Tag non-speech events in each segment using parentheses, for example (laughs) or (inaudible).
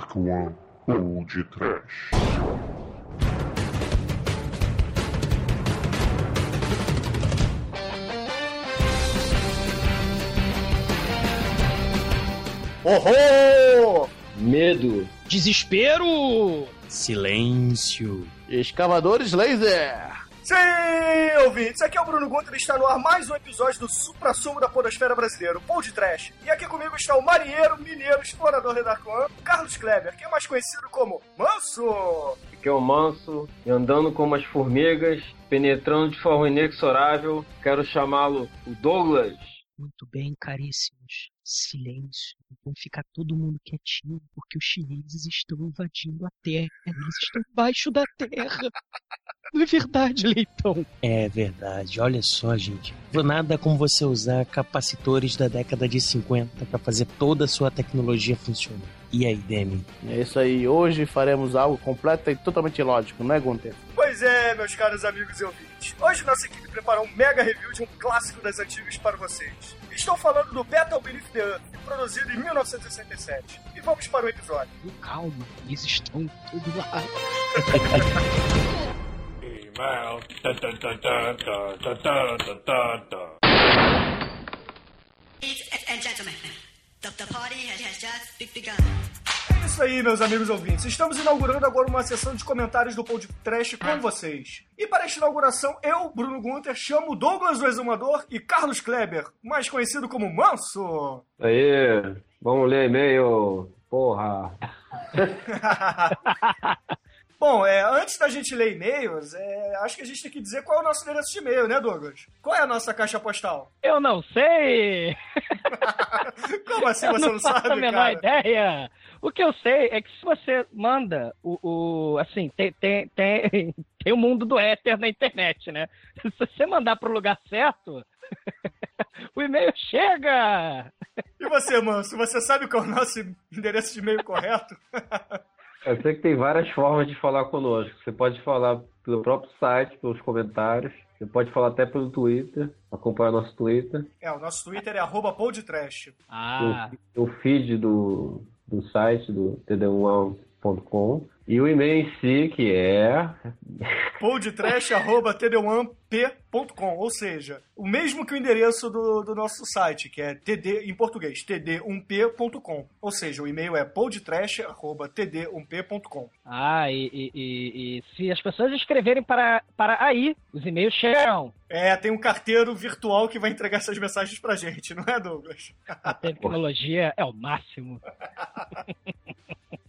Dark One ou de Trash. Horror! Medo. Desespero! Silêncio. Escavadores laser! Sim, ouvintes, aqui é o Bruno Gunter e está no ar mais um episódio do Supra Sumo da Podosfera Brasileira, o Pão de Trash. E aqui comigo está o marinheiro, mineiro, explorador de Dark One, Carlos Kleber, que é mais conhecido como Manso. Que é o manso, e andando como as formigas, penetrando de forma inexorável, quero chamá-lo o Douglas. Muito bem, caríssimos. Silêncio. Vão ficar todo mundo quietinho, porque os chineses estão invadindo a Terra. Eles estão embaixo da Terra. Não é verdade, Leitão? É verdade. Olha só, gente. Nada como você usar capacitores da década de 50 para fazer toda a sua tecnologia funcionar. E aí, Demi? É isso aí, hoje faremos algo completo e totalmente ilógico, não é, Gunter? Pois é, meus caros amigos e ouvintes. Hoje nossa equipe preparou um mega review de um clássico das antigas para vocês. Estou falando do Battle Beneath the Earth, produzido em 1967. E vamos para o episódio. Calma, eles estão tudo lá. Ladies and gentlemen, the, the party has, has just begun. É isso aí, meus amigos ouvintes. Estamos inaugurando agora uma sessão de comentários do podcast com vocês. E para esta inauguração, eu, Bruno Gunter, chamo Douglas o Exumador e Carlos Kleber, mais conhecido como Manso. Aí, vamos ler e-mail. Porra. (laughs) Bom, é, antes da gente ler e-mails, é, acho que a gente tem que dizer qual é o nosso endereço de e-mail, né, Douglas? Qual é a nossa caixa postal? Eu não sei! (laughs) Como assim eu você não, não, faço sabe, a menor cara? ideia. O que eu sei é que se você manda o. o assim, tem, tem, tem, (laughs) tem o mundo do éter na internet, né? (laughs) Se você mandar pro lugar certo, (laughs) o e-mail chega! E você, Manso, você sabe qual é o nosso endereço de e-mail correto? Eu sei que tem várias formas de falar conosco. Você pode falar pelo próprio site, pelos comentários. Você pode falar até pelo Twitter, acompanhar nosso Twitter. É, o nosso Twitter é arroba podtrash. Ah, o feed do, do site do td1.com e o e-mail em si, que é podtrash.td1p.com, ou seja, o mesmo que o endereço do, do nosso site, que é td em português, td1p.com. Ou seja, o e-mail é podtrash.td1p.com. ah e, e- e- e se as pessoas escreverem para, para aí, os e-mails chegam. É, tem um carteiro virtual que vai entregar essas mensagens pra gente, não é, Douglas? A tecnologia é o máximo. (laughs)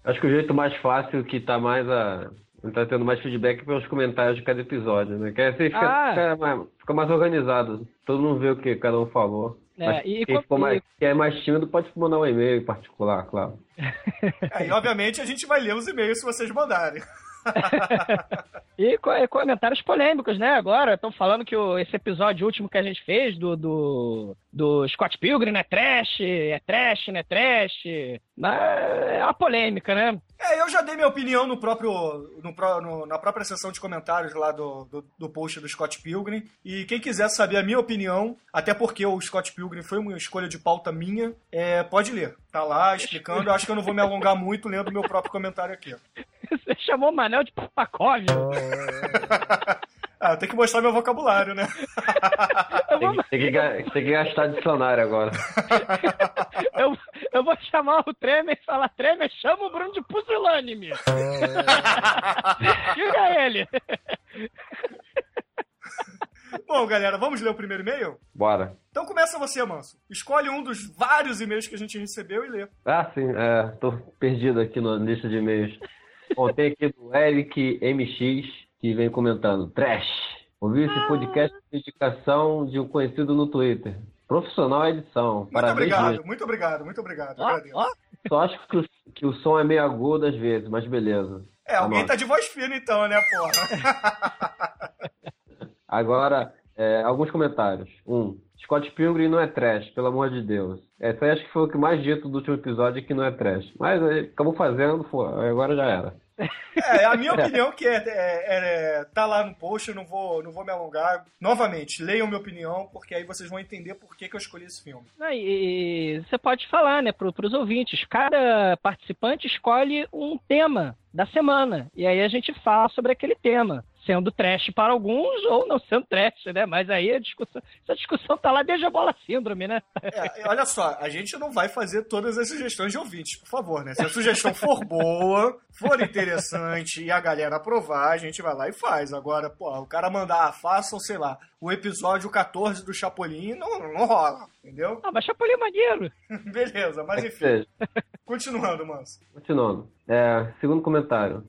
Acho que o jeito mais fácil que tá mais a. Tá tendo mais feedback pelos comentários de cada episódio, né? Que aí você fica, Ah. fica mais, fica mais organizado. Todo mundo vê o que cada um falou. É, Mas e- quem, ficou mais, quem é mais tímido pode mandar um e-mail em particular, claro. É, e obviamente a gente vai ler os e-mails se vocês mandarem. (laughs) (laughs) E co- comentários polêmicos, né? Agora estão falando que o- esse episódio último que a gente fez do, do, do Scott Pilgrim é trash, é trash, não é trash. Mas é uma polêmica, né? É, eu já dei minha opinião no próprio, no no- na própria sessão de comentários lá do, do, do post do Scott Pilgrim. E quem quiser saber a minha opinião, até porque o Scott Pilgrim foi uma escolha de pauta minha, é, pode ler. Tá lá explicando. Eu acho que eu não vou me alongar muito lendo o meu próprio comentário aqui. Você (laughs) chamou o Manel de Papacov. (laughs) Ah, eu tenho que mostrar meu vocabulário, né? (laughs) Tem, que- tem que, tem que gastar dicionário agora. eu, eu vou chamar o Tremer e falar: Tremer, chama o Bruno de pusilânime. Diga ele. Bom, galera, vamos ler o primeiro e-mail? Bora. Então começa você, Manso. Escolhe um dos vários e-mails que a gente recebeu e lê. Ah, sim, é, tô perdido aqui na lista de e-mails. Bom, tem aqui do Eric MX, que vem comentando, trash. Ouvi esse podcast de indicação de um conhecido no Twitter. Profissional edição. Muito Parabéns obrigado, mesmo. muito obrigado, muito obrigado. Agradeço. ó. Só acho que o, que o som é meio agudo às vezes, mas beleza. É, alguém Anota. tá de voz fina então, né, porra? (laughs) Agora, é, alguns comentários. Um, Scott Pilgrim não é trash, pelo amor de Deus. Essa aí acho que foi o que mais dito do último episódio que não é trash. Mas aí, acabou fazendo, foi, agora já era. É, a minha (laughs) opinião que é, é- é- tá lá no post, eu não vou, não vou me alongar. Novamente, leiam minha opinião, porque aí vocês vão entender por que, que eu escolhi esse filme. E, e você pode falar, né, pro, pros ouvintes. Cada participante escolhe um tema da semana. E aí a gente fala sobre aquele tema. Sendo trash para alguns ou não sendo trash, né? Mas aí a discussão. Essa discussão tá lá desde a bola síndrome, né? É, olha só, a gente não vai fazer todas as sugestões de ouvintes, por favor, né? Se a sugestão for boa, for interessante e a galera aprovar, a gente vai lá e faz. Agora, pô, o cara mandar, ah, façam, sei lá, o episódio 14 do Chapolin, não, não rola, entendeu? Ah, mas Chapolin é maneiro. (laughs) Beleza, mas Que enfim, continuando, Manso. Continuando. É, segundo comentário.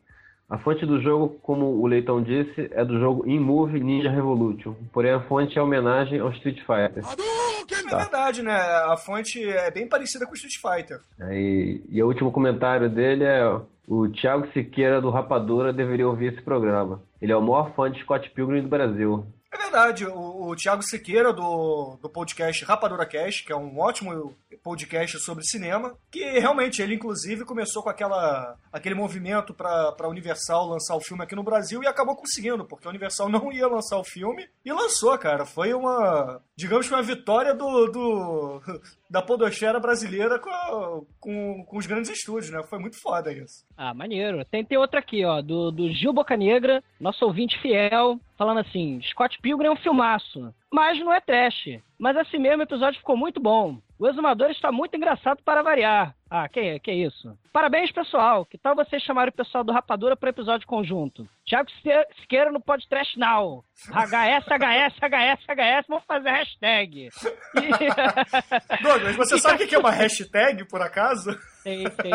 A fonte do jogo, como o Leitão disse, é do jogo InMove Ninja Revolution. Porém, a fonte é homenagem ao Street Fighter. É Tá. verdade, né? A fonte é bem parecida com o Street Fighter. Aí, e o último comentário dele é: o Thiago Siqueira do Rapadura deveria ouvir esse programa. Ele é o maior fã de Scott Pilgrim do Brasil. É verdade, o, o Thiago Siqueira, do, do podcast Rapadura Cast, que é um ótimo podcast sobre cinema, que realmente ele, inclusive, começou com aquela, aquele movimento para a Universal lançar o filme aqui no Brasil e acabou conseguindo, porque a Universal (laughs) não ia lançar o filme e lançou, cara. Foi uma, digamos que uma vitória do, do (laughs) da podosfera brasileira com, a- com, com os grandes estúdios, né? Foi muito foda isso. Ah, maneiro. Tem, tem outra aqui, ó, do, do Gil Bocanegra, nosso ouvinte fiel, falando assim: Scott Pilgrim é um filmaço, mas não é trash. Mas assim mesmo, o episódio ficou muito bom. O Exumador está muito engraçado para variar. Ah, que, que isso. Parabéns, pessoal. Que tal vocês chamarem o pessoal do Rapadura para episódio conjunto? Sique- Siqueira no Podcast Now. HS, HS, HS, HS, vamos fazer hashtag. E- (laughs) Douglas, você sabe o que é uma hashtag, por acaso? Sei, sei,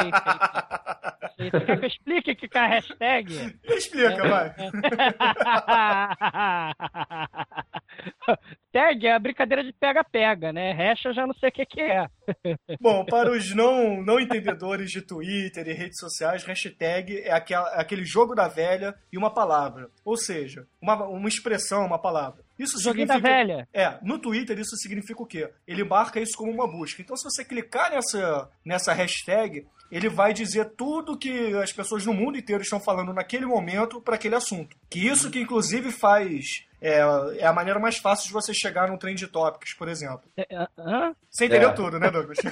sei. Você quer que eu explique o que é a hashtag? Explica, vai. (laughs) Tag é a brincadeira de pega-pega, né? Hash eu já não sei o que é. Bom, para os não, não entendedores de Twitter e redes sociais, hashtag é aquela- aquele jogo da velha e uma palavra. Ou seja, uma, uma expressão, uma palavra. Isso Joguinho da significa. velha. É, no Twitter isso significa o quê? Ele marca isso como uma busca. Então, se você clicar nessa, nessa hashtag, ele vai dizer tudo que as pessoas no mundo inteiro estão falando naquele momento para aquele assunto. Que isso que, inclusive, faz. É, é a maneira mais fácil de você chegar no Trend Topics, por exemplo. É, é, hã? Você entendeu É. tudo, né, Douglas? (laughs)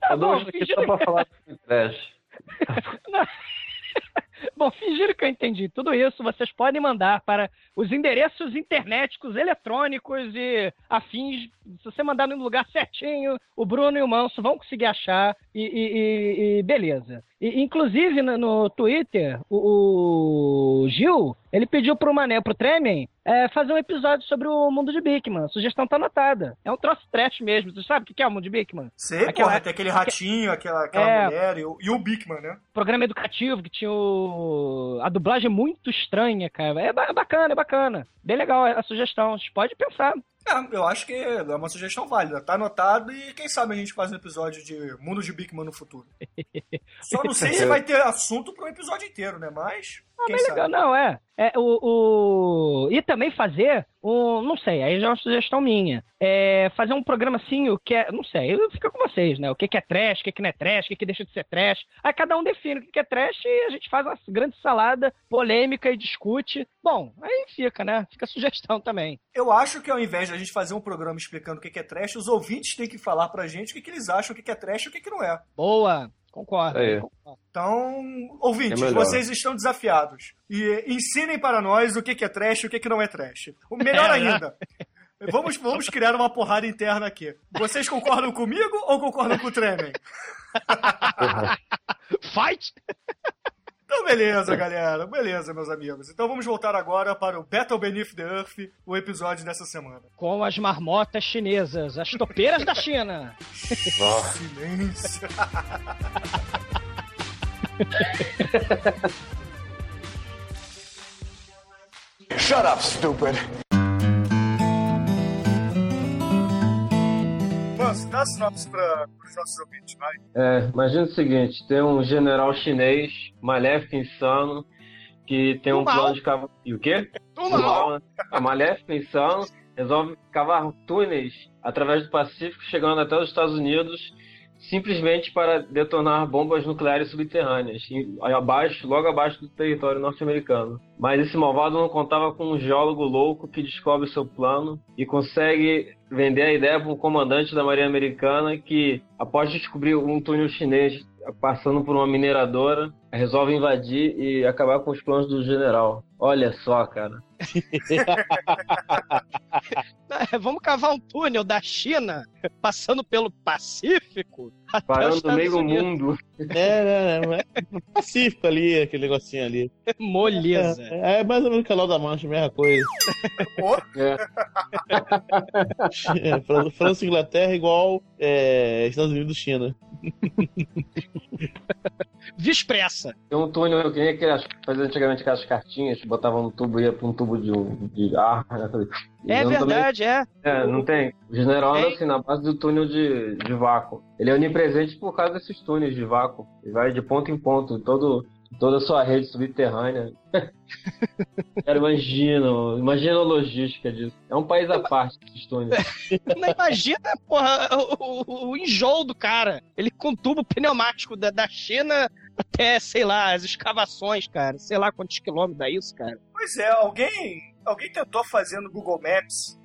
Tá Eu bom, isso aqui fingiram só pra falar de trash. (laughs) (laughs) Bom, fingiram que eu entendi tudo isso, vocês podem mandar para os endereços internéticos, eletrônicos e afins. Se você mandar no lugar certinho, o Bruno e o Manso vão conseguir achar e, e- e- e beleza. E, inclusive no, no Twitter, o, o Gil, ele pediu pro Mané, pro Tremen, é, fazer um episódio sobre o mundo de Bigman. A sugestão tá anotada. É um troço trash mesmo. Você sabe o que é o mundo de Bigman? Sei, Aquela- porra, tem aquele ratinho, aquela, aquela É. mulher e o, e o Bigman, né? programa educativo que tinha o... a dublagem muito estranha, cara. É ba- bacana, é bacana. Bem legal a sugestão. Vocês podem pensar. É, eu acho que é uma sugestão válida. Tá anotado e quem sabe a gente faz um episódio de Mundo de Bigman no futuro. (laughs) Só não sei se vai ter assunto para um episódio inteiro, né? Mas, quem Bem sabe. legal, não, é. é o, o- E também fazer um. Não sei, aí já é uma sugestão minha. É fazer um programa assim, o que é. Não sei, fica com vocês, né? O que que é trash, o que que não é trash, o que que deixa de ser trash. Aí cada um define o que que é trash e a gente faz uma grande salada polêmica e discute. Bom, aí fica, né? Fica a sugestão também. Eu acho que ao invés de a gente fazer um programa explicando o que que é trash, os ouvintes têm que falar pra gente o que, que eles acham, o que que é trash e o que, que não é. Boa, concordo. Aí. concordo. Então, ouvintes, É vocês estão desafiados. E ensinem para nós o que é trash e o que que não é trash. O melhor (laughs) ainda. Vamos, vamos criar uma porrada interna aqui. Vocês concordam comigo ou concordam com o Tremen? Fight! Então, beleza, galera. Beleza, meus amigos. Então, vamos voltar agora para o Battle Beneath the Earth, o episódio dessa semana. Com as marmotas chinesas, as topeiras da China. Silêncio. Shut up, stupid. Dá a sinopse para os nossos ouvintes, vai. É, imagina o seguinte, tem um general chinês, maléfico insano, que tem um mal. plano de cavar... E o quê? Do Do mal, né? A maléfico insano resolve cavar túneis através do Pacífico, chegando até os Estados Unidos, simplesmente para detonar bombas nucleares subterrâneas, abaixo, logo abaixo do território norte-americano. Mas esse malvado não contava com um geólogo louco que descobre seu plano e consegue vender a ideia para um comandante da Marinha Americana que, após descobrir um túnel chinês passando por uma mineradora, resolve invadir e acabar com os planos do general. Olha só, cara. (laughs) (laughs) É, Vamos cavar um túnel da China, (laughs) passando pelo Pacífico, Parando no meio do mundo. É, né? É pacífico ali, aquele negocinho ali. (laughs) Moleza. É, é mais ou menos o canal da Mancha, mesma coisa. É. É, Fran- França e Inglaterra igual é, Estados Unidos e China. Vispressa. Tem um túnel que nem aquelas, fazia antigamente aquelas cartinhas, botavam no tubo e ia pra um tubo de, de ar. Né? É também- verdade, é. É, não tem. O general anda assim, na base do túnel de, de vácuo. Ele é onipresente por causa desses túneis de vácuo. Ele vai de ponto em ponto, todo, toda a sua rede subterrânea. (laughs) Cara, imagina, imagina a logística disso. É um país à parte, esses túneis. (laughs) Não imagina, porra, o, o- o enjoo do cara. Ele com tubo pneumático da, da China até, sei lá, as escavações, cara. Sei lá quantos quilômetros dá isso, cara. Pois é, alguém, alguém tentou fazer no Google Maps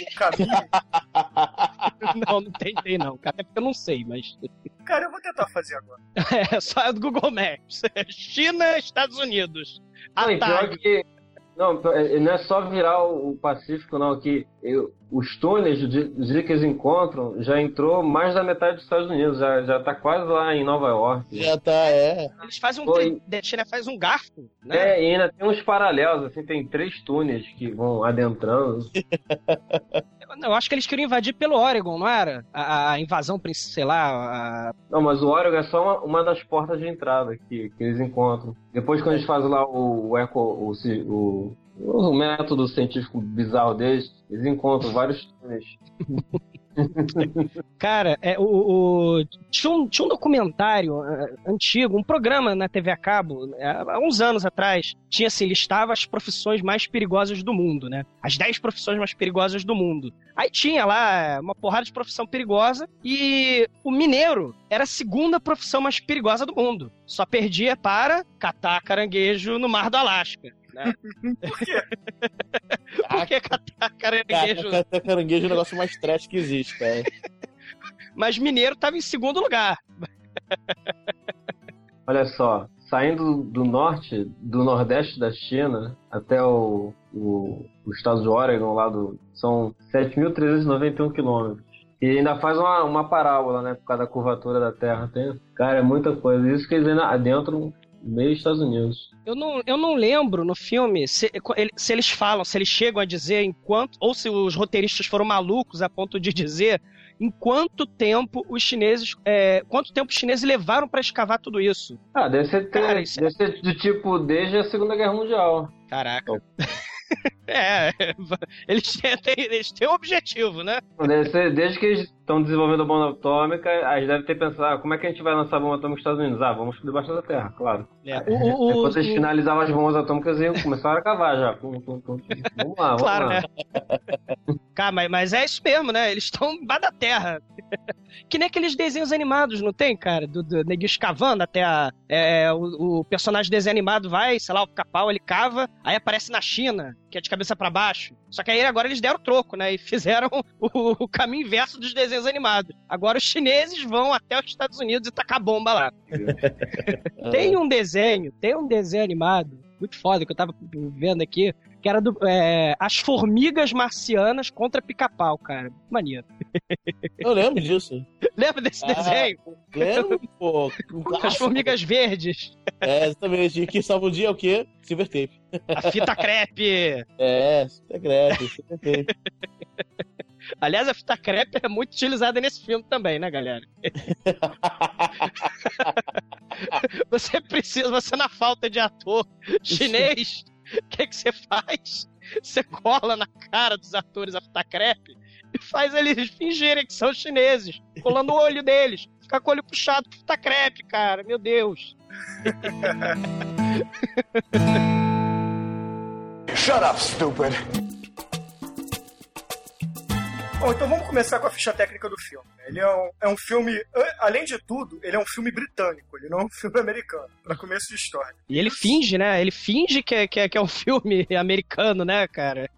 o caminho. (laughs) Não, não tentei não, cara. Até porque eu não sei, mas... (laughs) Cara, eu vou tentar fazer agora. (laughs) É, só é do Google Maps. China, Estados Unidos. Não, e pior Atalho. que. Não, é- não é só virar o Pacífico, não, que eu- os túneis dia que eles encontram já entrou mais da metade dos Estados Unidos, já, já tá quase lá em Nova York. Já tá, é. Eles fazem um... Foi. tri- A China faz um garfo, né? É, e ainda tem uns paralelos, assim, tem três túneis que vão adentrando. (laughs) Eu acho que eles queriam invadir pelo Oregon, não era? A, a invasão, sei lá, a- Não, mas o Oregon é só uma, uma das portas de entrada que, que eles encontram. Depois, quando eles fazem lá o, o eco, o, o, o método científico bizarro deles, eles encontram vários túneis. (laughs) (laughs) Cara, é, o, o- tinha, um, tinha um documentário eh, antigo, um programa na TV a cabo, eh, há uns anos atrás, tinha assim, listava as profissões mais perigosas do mundo, né? As 10 profissões mais perigosas do mundo. Aí tinha lá eh, uma porrada de profissão perigosa e o mineiro era a segunda profissão mais perigosa do mundo. Só perdia para catar caranguejo no mar do Alasca. Né? (laughs) Por quê? Por que catar caranguejo? Cara, até caranguejo é o negócio mais trash que existe, cara. (laughs) Mas mineiro tava em segundo lugar. Olha só, saindo do norte, do nordeste da China até o, o, o estado de Oregon, lá do, são 7.391 quilômetros. E ainda faz uma, uma parábola, né, por causa da curvatura da Terra. Tem, cara, é muita coisa. Isso que eles ainda adentram meio dos Estados Unidos. Eu não, eu não lembro no filme se, se eles falam, se eles chegam a dizer em quanto, ou se os roteiristas foram malucos a ponto de dizer em quanto tempo os chineses, é, quanto tempo os chineses levaram pra escavar tudo isso. Ah, deve ser, ter- Cara, isso é- deve ser do tipo desde a Segunda Guerra Mundial. Caraca. (laughs) é, (laughs) eles têm, eles têm um objetivo, né? Deve ser desde que eles estão desenvolvendo a bomba atômica, aí devem ter pensado, ah, como é que a gente vai lançar a bomba atômica nos Estados Unidos? Ah, vamos debaixo da Terra, claro. É, o, o- o- Depois eles o- finalizavam as bombas atômicas e começaram a cavar já. Vamos lá, vamos Claro, lá. né? Cara, mas, mas é isso mesmo, né? Eles estão embaixo da terra. que nem aqueles desenhos animados, não tem, cara? Do, do neguinho escavando até a. é, o, o personagem de desenho animado vai, sei lá, o capau, ele cava, aí aparece na China, que é de cabeça pra baixo. Só que aí agora eles deram troco, né? E fizeram (laughs) o, o caminho inverso dos desenhos animados. Agora os chineses vão até os Estados Unidos e tacar bomba lá. (laughs) Tem um desenho, tem um desenho animado, muito foda, que eu tava vendo aqui, que era do, é, As Formigas Marcianas contra Pica-Pau, cara. Maneiro. Eu lembro disso. (laughs) Lembra desse Ah, desenho? Lembro, (laughs) pô. As. Formigas Verdes, É, exatamente. E que salva o dia é o quê? Silver tape. a fita crepe. É, secreto, silver tape. Aliás, a fita crepe é muito utilizada nesse filme também, né, galera? (laughs) você precisa, você na falta de ator chinês, o que, que você faz? Você cola na cara dos atores a fita crepe e faz eles fingirem que são chineses, colando o olho deles. Ficar com o olho puxado por fita crepe, cara. Meu Deus. Shut up, stupid. Bom, então vamos começar com a ficha técnica do filme. Ele é um, é um filme, além de tudo, ele é um filme britânico, ele não é um filme americano, pra começo de história. E ele finge, né? Ele finge que é, que é, que é um (laughs) filme americano, né, cara?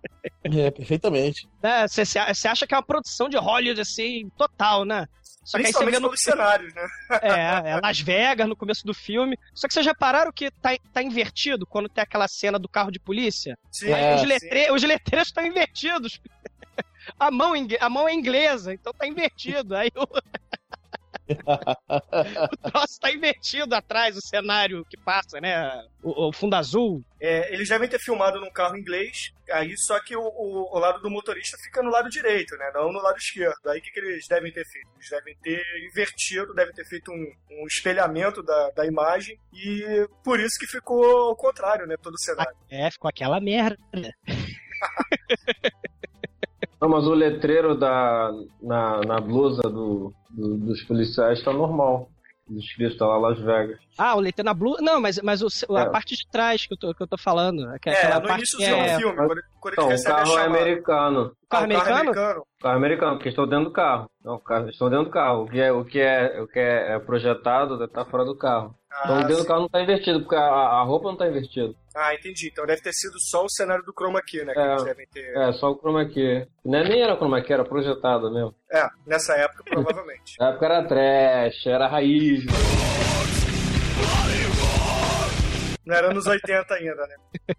É, perfeitamente. Você acha que é uma produção de Hollywood, assim, total, né? Só que aí você Principalmente vê no pelos cenários, né? (laughs) É, é Las Vegas no começo do filme. Só que vocês já repararam que tá, tá invertido quando tem aquela cena do carro de polícia? Sim, É, os, sim. letre... os letreiros estão invertidos. A mão, a mão é inglesa, então tá invertido. Aí o, (laughs) o troço tá invertido atrás, o cenário que passa, né? O, o fundo azul. É, eles devem ter filmado num carro inglês, aí só que o, o- o lado do motorista fica no lado direito, né? Não no lado esquerdo. Aí o que, que eles devem ter feito? Eles devem ter invertido, devem ter feito um, um espelhamento da, da imagem e por isso que ficou ao contrário, né? Todo o cenário. É, ficou aquela merda. (laughs) Não, mas o letreiro da, na, na blusa do, do- dos policiais tá normal. Escrito tá lá Las Vegas. Ah, o leite na blue. Não, mas, mas o, a É. parte de trás que eu tô, que eu tô falando. É, Aquela no parte início que do é... filme, quando, quando Então, eles o recebem a carro é americano. O carro Ah, o carro americano? americano? Carro americano, porque estão dentro do carro. Não, o carro, estão dentro do carro. O que é, o que é, o que é, é projetado tá fora do carro. Então Ah, dentro sim. do carro não tá invertido, porque a, a roupa não tá invertida. Ah, entendi. Então deve ter sido só o cenário do chroma key, né? Que É. eles devem ter. É, só o chroma key. Não é, nem era chroma key, era projetado mesmo. É, nessa época, provavelmente. (laughs) Na época era trash, era raiz. Não era nos 80 ainda, né? (laughs)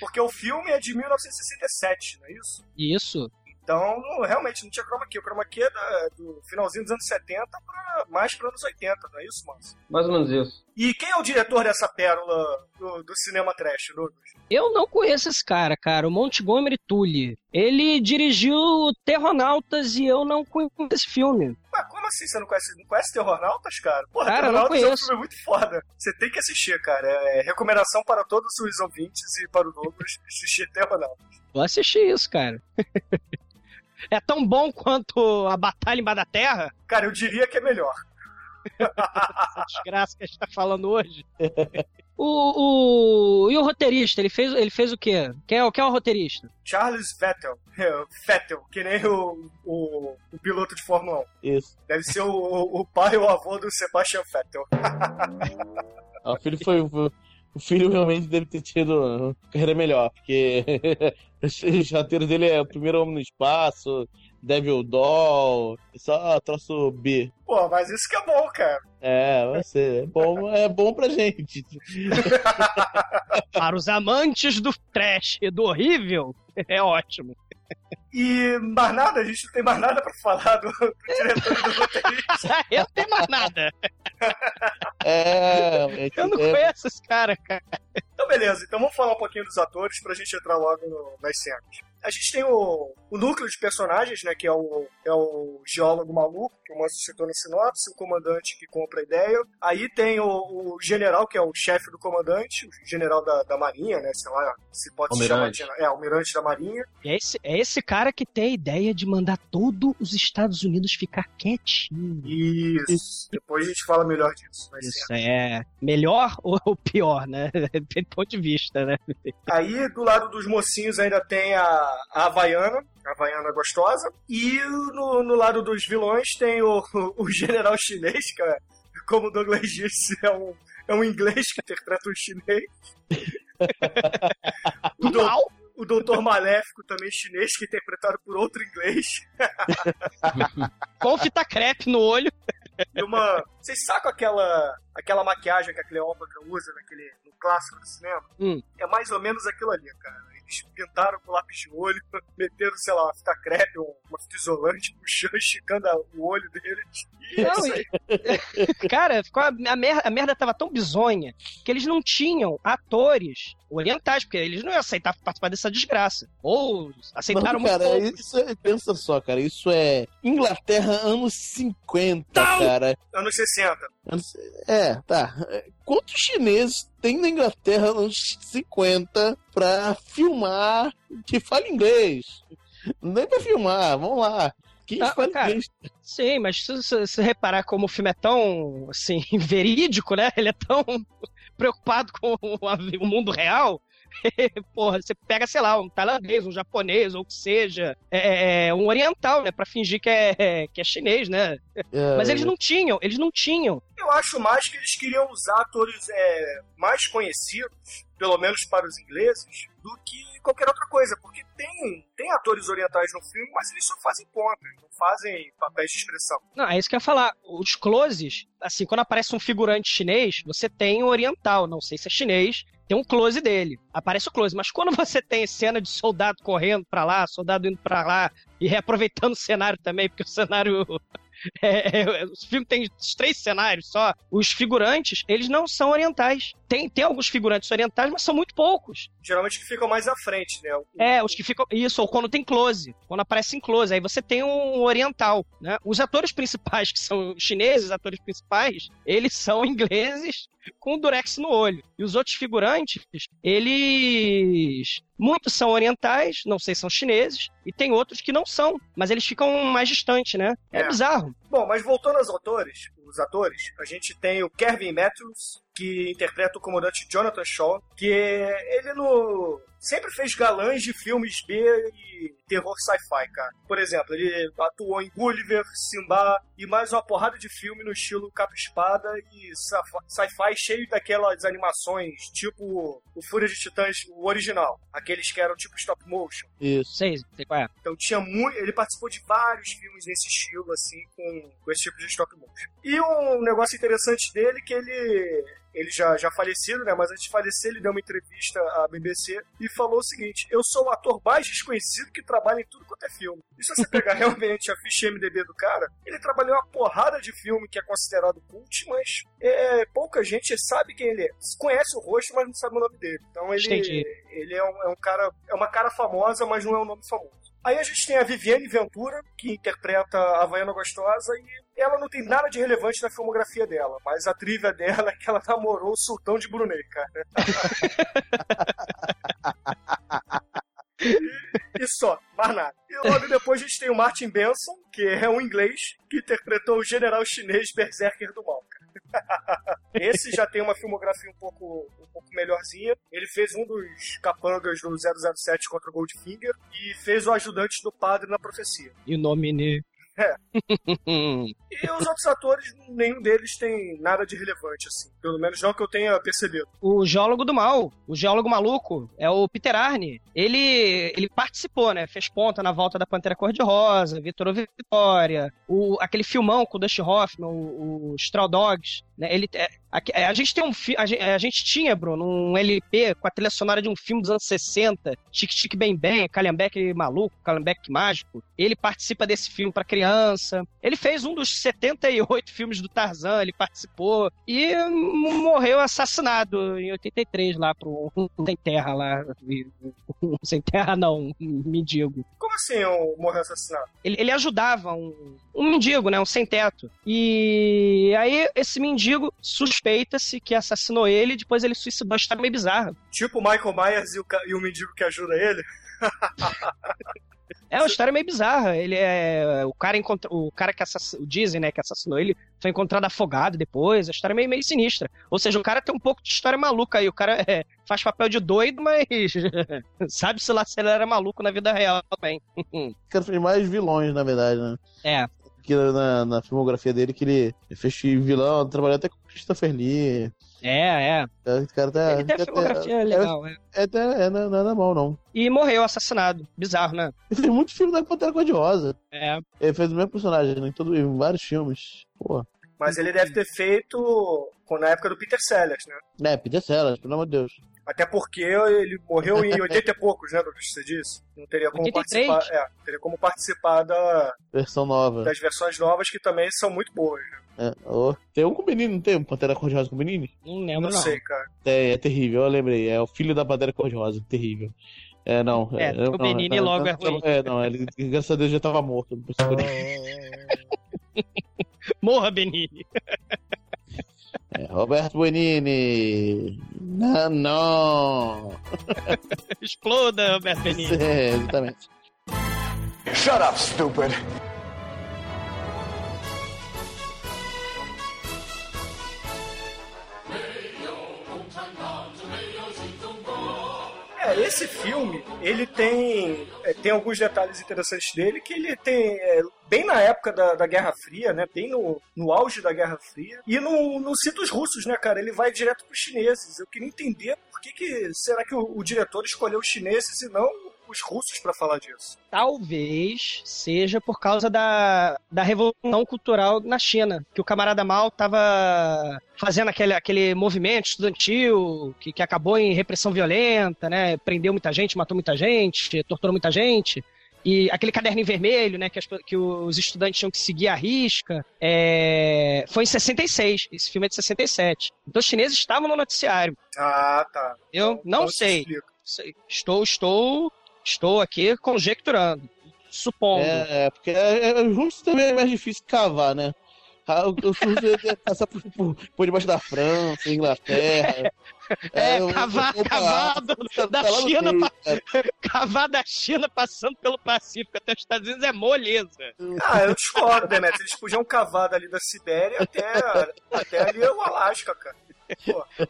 Porque o filme é de 1967, não é isso? Isso. Então, não- realmente, não tinha chroma key. O chroma key é da- do finalzinho dos anos 70 pra, mais para anos 80, não é isso, Márcio? Mais ou menos isso. E quem é o diretor dessa pérola do, do cinema trash, Douglas? Eu não conheço esse cara, cara, o Montgomery Tully. Ele dirigiu Terronautas e eu não conheço esse filme. Mas como assim você não conhece? Não conhece Terrornautas, cara? Porra, Cara, Terrornautas é um filme muito foda. Você tem que assistir, cara. É recomendação para todos os ouvintes e para o Douglas assistir Terrornautas. Vou assistir isso, cara. (laughs) é tão bom quanto a Batalha embaixo da Terra? Cara, eu diria que é melhor. (laughs) Essa desgraça que a gente tá falando hoje. (laughs) O, o, e o roteirista, ele fez, ele fez o quê? Quem é, o- quem é o roteirista? Charles Vettel. É, Vettel, que nem o, o, o piloto de Fórmula 1. Isso. Deve ser o, o pai ou avô do Sebastian Vettel. (laughs) Ah, O filho foi. O filho realmente deve ter tido (laughs) uma carreira melhor, porque (laughs) os roteiros dele é o primeiro homem no espaço, Devil Doll, só troço B. Pô, mas isso que é bom, cara. É, vai ser. É bom, é bom pra gente. (laughs) Para os amantes do trash e do horrível, é ótimo. E mais nada, a gente não tem mais nada pra falar do, do diretor e do roteirista. (laughs) Eu não tenho mais nada. É, é, Eu não é- conheço esse cara, cara. Então, beleza. Então, vamos falar um pouquinho dos atores pra gente entrar logo no- nas cenas. A gente tem o, o núcleo de personagens, né? Que é o, é o geólogo maluco, que o Manso citou na sinopse, o comandante que compra a ideia. Aí tem o, o general, que é o chefe do comandante, o general da, da marinha, né? Sei lá se pode se chamar Almirante. de... É, almirante da marinha. É esse, é esse cara que tem a ideia de mandar todos os Estados Unidos ficar quietinho. Isso. Depois a gente fala melhor disso. Ser. Isso é melhor ou ou (laughs) pior, né? Depende do ponto de vista, né? Aí, do lado dos mocinhos, ainda tem a, a Havaiana, a Havaiana gostosa. E no, no lado dos vilões tem o, (laughs) o, general chinês, que é, como o Douglas disse, é um, é um inglês que interpreta um chinês. (laughs) o, do, o Doutor Maléfico, também chinês, que é interpretado por outro inglês. (laughs) Com fita crepe no olho. E uma. Vocês sacam aquela, aquela maquiagem que a Cleópatra usa naquele, no clássico do cinema? Hum. É mais ou menos aquilo ali, cara. Eles pintaram com lápis de olho, (laughs) meteram, sei lá, uma fita crepe, um- uma fita isolante, puxando, (laughs) esticando a- o olho deles. E é Não, isso aí. (laughs) Cara, ficou a, a, merda, a merda tava tão bizonha que eles não tinham atores orientais, porque eles não iam aceitar participar dessa desgraça. Ou aceitaram Não, cara, muito pouco. isso é, pensa só, cara, isso é Inglaterra anos 50, cara. Anos 60. Anos- É, tá. Quantos chineses tem na Inglaterra anos 50 pra filmar que fala inglês? Nem pra filmar, vamos lá. Quem Ah, cara? Sim, mas se você se reparar como o filme é tão, assim, (laughs) verídico, né? Ele é tão (laughs) preocupado com o, mundo real. (laughs) porra, você pega, sei lá, um tailandês, um japonês, ou o que seja, é, é, um oriental, né? Pra fingir que é, que é chinês, né? É, Mas eles não tinham, eles não tinham. Eu acho mais que eles queriam usar atores é, mais conhecidos, pelo menos para os ingleses, do que qualquer outra coisa. Porque tem, tem atores orientais no filme, mas eles só fazem pontas, não fazem papéis de expressão. Não, é isso que eu ia falar. Os closes, assim, quando aparece um figurante chinês, você tem um oriental, não sei se é chinês, tem um close dele. Aparece o close. Mas quando (laughs) você tem cena de soldado correndo pra lá, soldado indo pra lá, e reaproveitando o cenário também, porque o cenário. (laughs) É, é, o filme tem três cenários só. Os figurantes, eles não são orientais. Tem, tem alguns figurantes orientais, mas são muito poucos. Geralmente que ficam mais à frente, né? É, os que ficam. Isso, ou quando tem close. Quando aparece em close. Aí você tem um oriental, né? Os atores (laughs) principais, que são chineses, atores principais, eles são ingleses com o durex no olho. E os outros figurantes, eles. Muitos são orientais, não sei se são chineses, e tem outros que não são, mas eles ficam mais distantes, né? É, É. bizarro. Bom, mas voltando aos autores, os atores, a gente tem o Kevin Matthews, que interpreta o comandante Jonathan Shaw, que ele no sempre fez galãs de filmes B e terror sci-fi, cara. Por exemplo, ele atuou em Gulliver, Simba e mais uma porrada de filme no estilo capa-espada e sci- sci-fi cheio daquelas animações, tipo o Fúria de Titãs, o original, aqueles que eram tipo stop motion. Isso. Sei, sei qual é. Então tinha muito. Ele participou de vários filmes nesse estilo, assim, com, com esse tipo de stop motion. E um negócio interessante dele é que ele. Ele já, já falecido, né? Mas antes de falecer, ele deu uma entrevista à BBC e falou o seguinte: Eu sou o ator mais desconhecido que trabalha em tudo quanto é filme. E se você pegar (laughs) realmente a ficha MDB do cara, ele trabalhou em uma porrada de filme que é considerado cult, mas é, pouca gente sabe quem ele é. Conhece o rosto, mas não sabe o nome dele. Então ele, Entendi. ele é, um, é um cara. É uma cara famosa, mas não é um nome famoso. Aí a gente tem a Viviane Ventura, que interpreta a Havaiana Gostosa, e ela não tem nada de relevante na filmografia dela, mas a trivia dela é que ela namorou o Sultão de Brunei, cara. (laughs) e só, mais nada. E logo depois a gente tem o Martin Benson, que é um inglês, que interpretou o general chinês Berserker do Mal. (laughs) Esse já tem uma filmografia um pouco, um pouco melhorzinha. Ele fez um dos capangas do 007 contra o Goldfinger e fez o ajudante do padre na profecia. E o nome, né? É. (laughs) E os outros atores, nenhum deles tem nada de relevante, assim. Pelo menos não que eu tenha percebido. o geólogo do mal, o geólogo maluco, é o Peter Arne. Ele, ele participou, né? Fez ponta na volta da Pantera Cor-de-Rosa, Vitor Vitória, o, aquele filmão com o Dustin Hoffman, o, o Straw Dogs. Né? Ele, é, a, a gente tem um a, gente, a gente tinha, Bruno, um LP com a trilha sonora de um filme dos anos 60, Tique Tique Bem Bem, Calhambeque Maluco, Calhambeque Mágico. Ele participa desse filme pra criança. Ele fez um dos 78 filmes do Tarzan, ele participou. E morreu assassinado em 83 lá pro um Sem Terra lá. Sem Terra não, um mendigo. Como assim o morreu assassinado? Ele, ele ajudava um, um mendigo, né? Um sem-teto. E aí esse mendigo suspeita-se que assassinou ele e depois ele suicidou. É meio bizarra. Tipo o Michael Myers e o, e o mendigo que ajuda ele? (laughs) É uma história meio bizarra. Ele é. O cara encontra... O cara que assassinou. Dizem, né, que assassinou ele foi encontrado afogado depois. A história é meio, meio sinistra. Ou seja, o cara tem um pouco de história maluca aí. O cara é, faz papel de doido, mas. (laughs) Sabe-se lá se ele era maluco na vida real também. (laughs) O cara fez mais vilões, na verdade, né? É. Que na, na filmografia dele que ele fez vilão, trabalhou até com Christopher Lee. É, é. O cara tá. Ele tem a é- filmografia é- legal, é. É, até é, não, não é na mão, não. E morreu assassinado. Bizarro, né? Ele fez muitos filmes da Pantera Cor-de-Rosa. É. Ele fez o mesmo personagem né, em, todo, em vários filmes. Pô. Mas ele deve ter feito na época do Peter Sellers, né? É, Peter Sellers, pelo amor de Deus. Até porque ele morreu em 80 e poucos, né, que você disse? Não teria como 83? participar. É, teria como participar da- Versão nova. das versões novas que também são muito boas. Né? É, ó. Tem um com o Benini, não tem? Um Pantera Cor-de-Rosa com o Benini? Não Não, lembro, não. sei, cara. É, é terrível, eu lembrei. É o filho da Pantera Cor-de-Rosa, terrível. É, não. É, não, o Benini não, logo não, é ruim. É, não, ele, graças a Deus já tava morto. Não (laughs) Morra, Benini. É, Roberto Benini. Não, não. Exploda, Roberto Benini. É, exatamente. Shut up, stupid. É, esse filme, ele tem, é, tem alguns detalhes interessantes dele, que ele tem, é, bem na época da, da Guerra Fria, né, bem no, no auge da Guerra Fria, e não, não cita os russos, né, cara, ele vai direto pros chineses. Eu queria entender por que, que será que o, o diretor escolheu os chineses e não os russos pra falar disso. Talvez seja por causa da, da revolução cultural na China, que o camarada Mao tava fazendo aquele, aquele movimento estudantil que, que acabou em repressão violenta, né? Prendeu muita gente, matou muita gente, torturou muita gente. E aquele caderninho vermelho, né, que, as- que os estudantes tinham que seguir à risca, é, foi em 66. Esse filme é de 67. Então os chineses estavam no noticiário. Ah, tá. Eu não Então sei. explica. Sei. Estou, estou, estou aqui conjecturando, supondo. É, é, porque é, é, os russos também é mais difícil cavar, né? Ah, o- Os russos iam passar por, por, por debaixo da França, Inglaterra. (laughs) É, o- cavar, tá- da tá lá no China meio, pra-. (laughs) Cavar da China passando pelo Pacífico até os Estados Unidos é moleza. Ah, eu discordo, Demetrio. Eles podiam cavar dali da Sibéria até, até ali o Alasca, cara.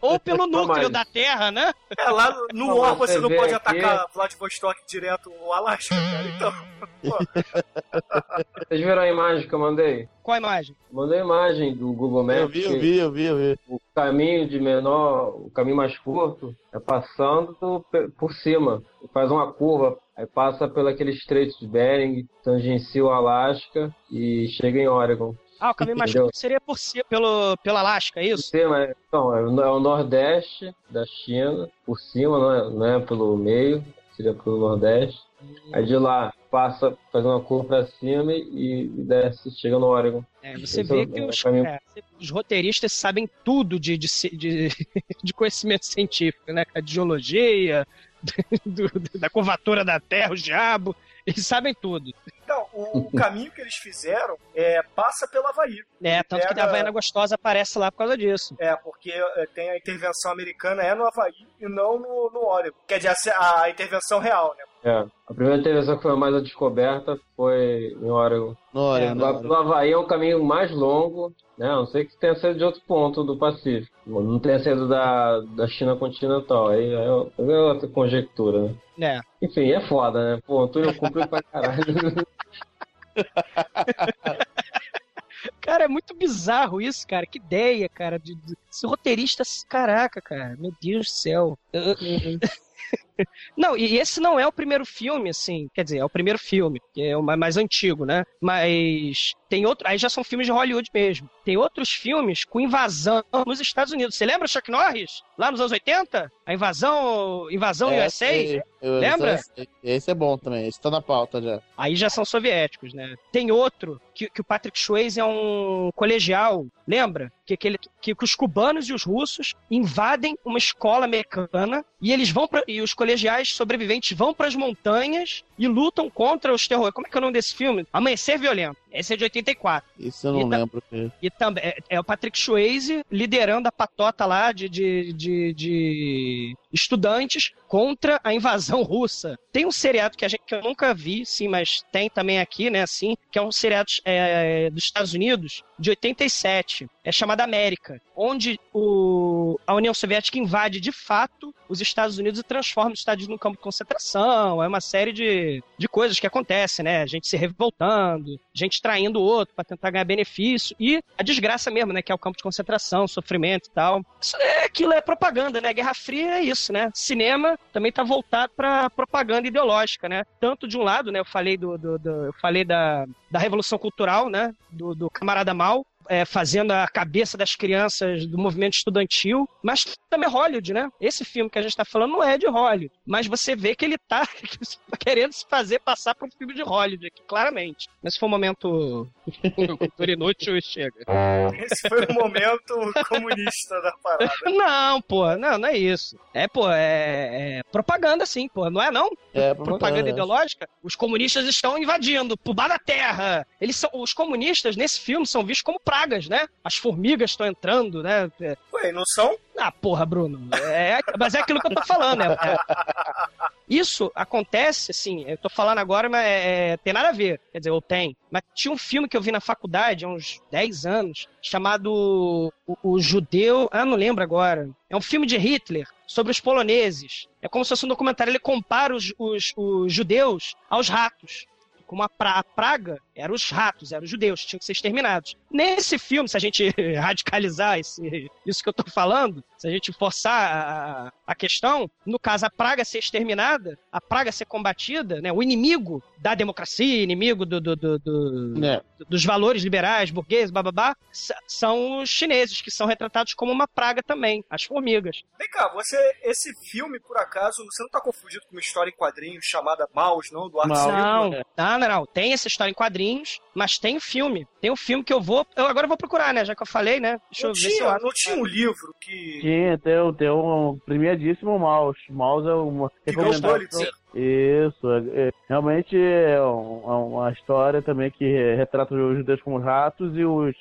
Ou pelo núcleo da Terra, né? É, lá no, no Não, War você você não pode aqui- atacar Vladivostok direto o Alasca, cara. Então, pô, Vocês viram a imagem que eu mandei? Qual a imagem? Mandei a imagem do Google Maps. Eu vi, eu vi, eu vi, eu vi. O caminho de menor, o caminho mais curto, é passando do- por cima. Faz uma curva, aí passa pelo aquele estreito de Bering, tangencia o Alasca e chega em Oregon. Ah, o caminho mais curto seria por cima, pelo, pelo Alasca, é Por isso? cima, é- então, é o é o nordeste da China, por cima, não é, não é pelo meio, seria pelo nordeste. Aí de lá passa, faz uma curva pra cima e, e desce, chega no Oregon. É, você Esse vê é que é o os, caminho. é, os roteiristas sabem tudo de, de, de, (laughs) de conhecimento científico, né? De geologia, (laughs) do- da curvatura da Terra, o diabo. Eles sabem tudo. O, caminho que eles fizeram é, passa pelo Havaí. É, tanto que Pega- a Havaiana Gostosa aparece lá por causa disso. É, porque é, tem a intervenção americana é no Havaí e não no, no Oregon. Quer dizer, a, a intervenção real, né? É, a primeira intervenção que foi mais a descoberta foi em Oregon. No Oregon, É, no Lá Oregon. pelo Havaí é um caminho mais longo, né? A não sei que tenha sido de outro ponto do Pacífico. Não tenha sido da, da China continental. Aí é, é outra conjectura, né? É. Enfim, é foda, né? Pô, o Antônio cumpriu pra caralho. (laughs) Cara, é muito bizarro isso, cara. Que ideia, cara. De, de... Esse roteirista, caraca, cara. Meu Deus do céu. (laughs) (laughs) Não, e esse não é o primeiro filme, assim. Quer dizer, é o primeiro filme, que é o ma- mais antigo, né? Mas tem outro. Aí já são filmes de Hollywood mesmo. Tem outros filmes com invasão nos Estados Unidos. Você lembra Chuck Norris? Lá nos anos 80? A invasão. Invasão É, USA? Eu- Lembra? Esse, esse é bom também, esse tá na pauta já. Aí já são soviéticos, né? Tem outro que, que o Patrick Swayze é um colegial, lembra? Que, aquele, que, que os cubanos e os russos invadem uma escola americana e eles vão pra, e os colegiais sobreviventes vão para as montanhas e lutam contra os terroristas. Como é que é o nome desse filme? Amanhecer Violento. Esse é de 84. Esse eu não E lembro. E também é, é o Patrick Swayze liderando a patota lá de, de, de, de estudantes contra a invasão russa. Tem um seriado que, a gente, que eu nunca vi, sim, mas tem também aqui, né, assim, que é um seriado é, dos Estados Unidos de 87. É chamado América, onde o, a União Soviética invade de fato os Estados Unidos e transforma os Estados Unidos num campo de concentração. É uma série de, de coisas que acontecem, né? Gente se revoltando, gente traindo o outro para tentar ganhar benefício e a desgraça mesmo, né? Que é o campo de concentração, sofrimento e tal. Isso é, aquilo é propaganda, né? Guerra Fria é isso, né? Cinema também tá voltado para propaganda ideológica, né? Tanto de um lado, né? Eu falei do, do- do- eu falei da, da revolução cultural, né? Do, do camarada Mal. É, fazendo a cabeça das crianças do movimento estudantil, mas também é Hollywood, né? Esse filme que a gente tá falando não é de Hollywood, mas você vê que ele tá (laughs) querendo se fazer passar por um filme de Hollywood aqui, claramente. Mas se for um momento cultura inútil, chega. Esse foi o momento comunista da parada. (laughs) Não, pô, não, não é isso. É, pô, é, é propaganda sim, pô, não é não? É, propaganda ideológica, os comunistas estão invadindo, pulbar da terra. Eles são, os comunistas nesse filme são vistos como pragas, né? As formigas estão entrando, né? É- Ué, não são? Ah, porra, Bruno. É, mas é aquilo que eu tô falando, né? É- Isso acontece, assim, eu tô falando agora, mas é, é, tem nada a ver. Quer dizer, ou tem. Mas tinha um filme que eu vi na faculdade há uns 10 anos, chamado O, o Judeu. Ah, não lembro agora. É um filme de Hitler. sobre os poloneses. É como se fosse um documentário, ele compara os, os, os judeus aos ratos. Como a, pra, praga eram os ratos, eram os judeus, tinham que ser exterminados. Nesse filme, se a gente (laughs) radicalizar esse, isso que eu tô falando, se a gente forçar a, a questão, no caso, a praga ser exterminada, a praga ser combatida, né, o inimigo da democracia, inimigo do, do, do, do É. dos valores liberais, burgueses, bababá, são os chineses, que são retratados como uma praga também, as formigas. Vem cá, você, esse filme, por acaso, você não tá confundido com uma história em quadrinhos chamada Maus, não? Do Art Maus. Não, é. não, não, não. Tem essa história em quadrinhos, mas tem o filme. Tem o filme que eu vou. Eu agora eu vou procurar, né? Já que eu falei, né? Deixa Não eu ver se eu tinha, acho. não tinha um livro que. Tinha, tem, um- tem um premiadíssimo mouse. Mouse é uma recomendação. Isso, é- é- realmente é, um- é uma história também que retrata os judeus como ratos e os,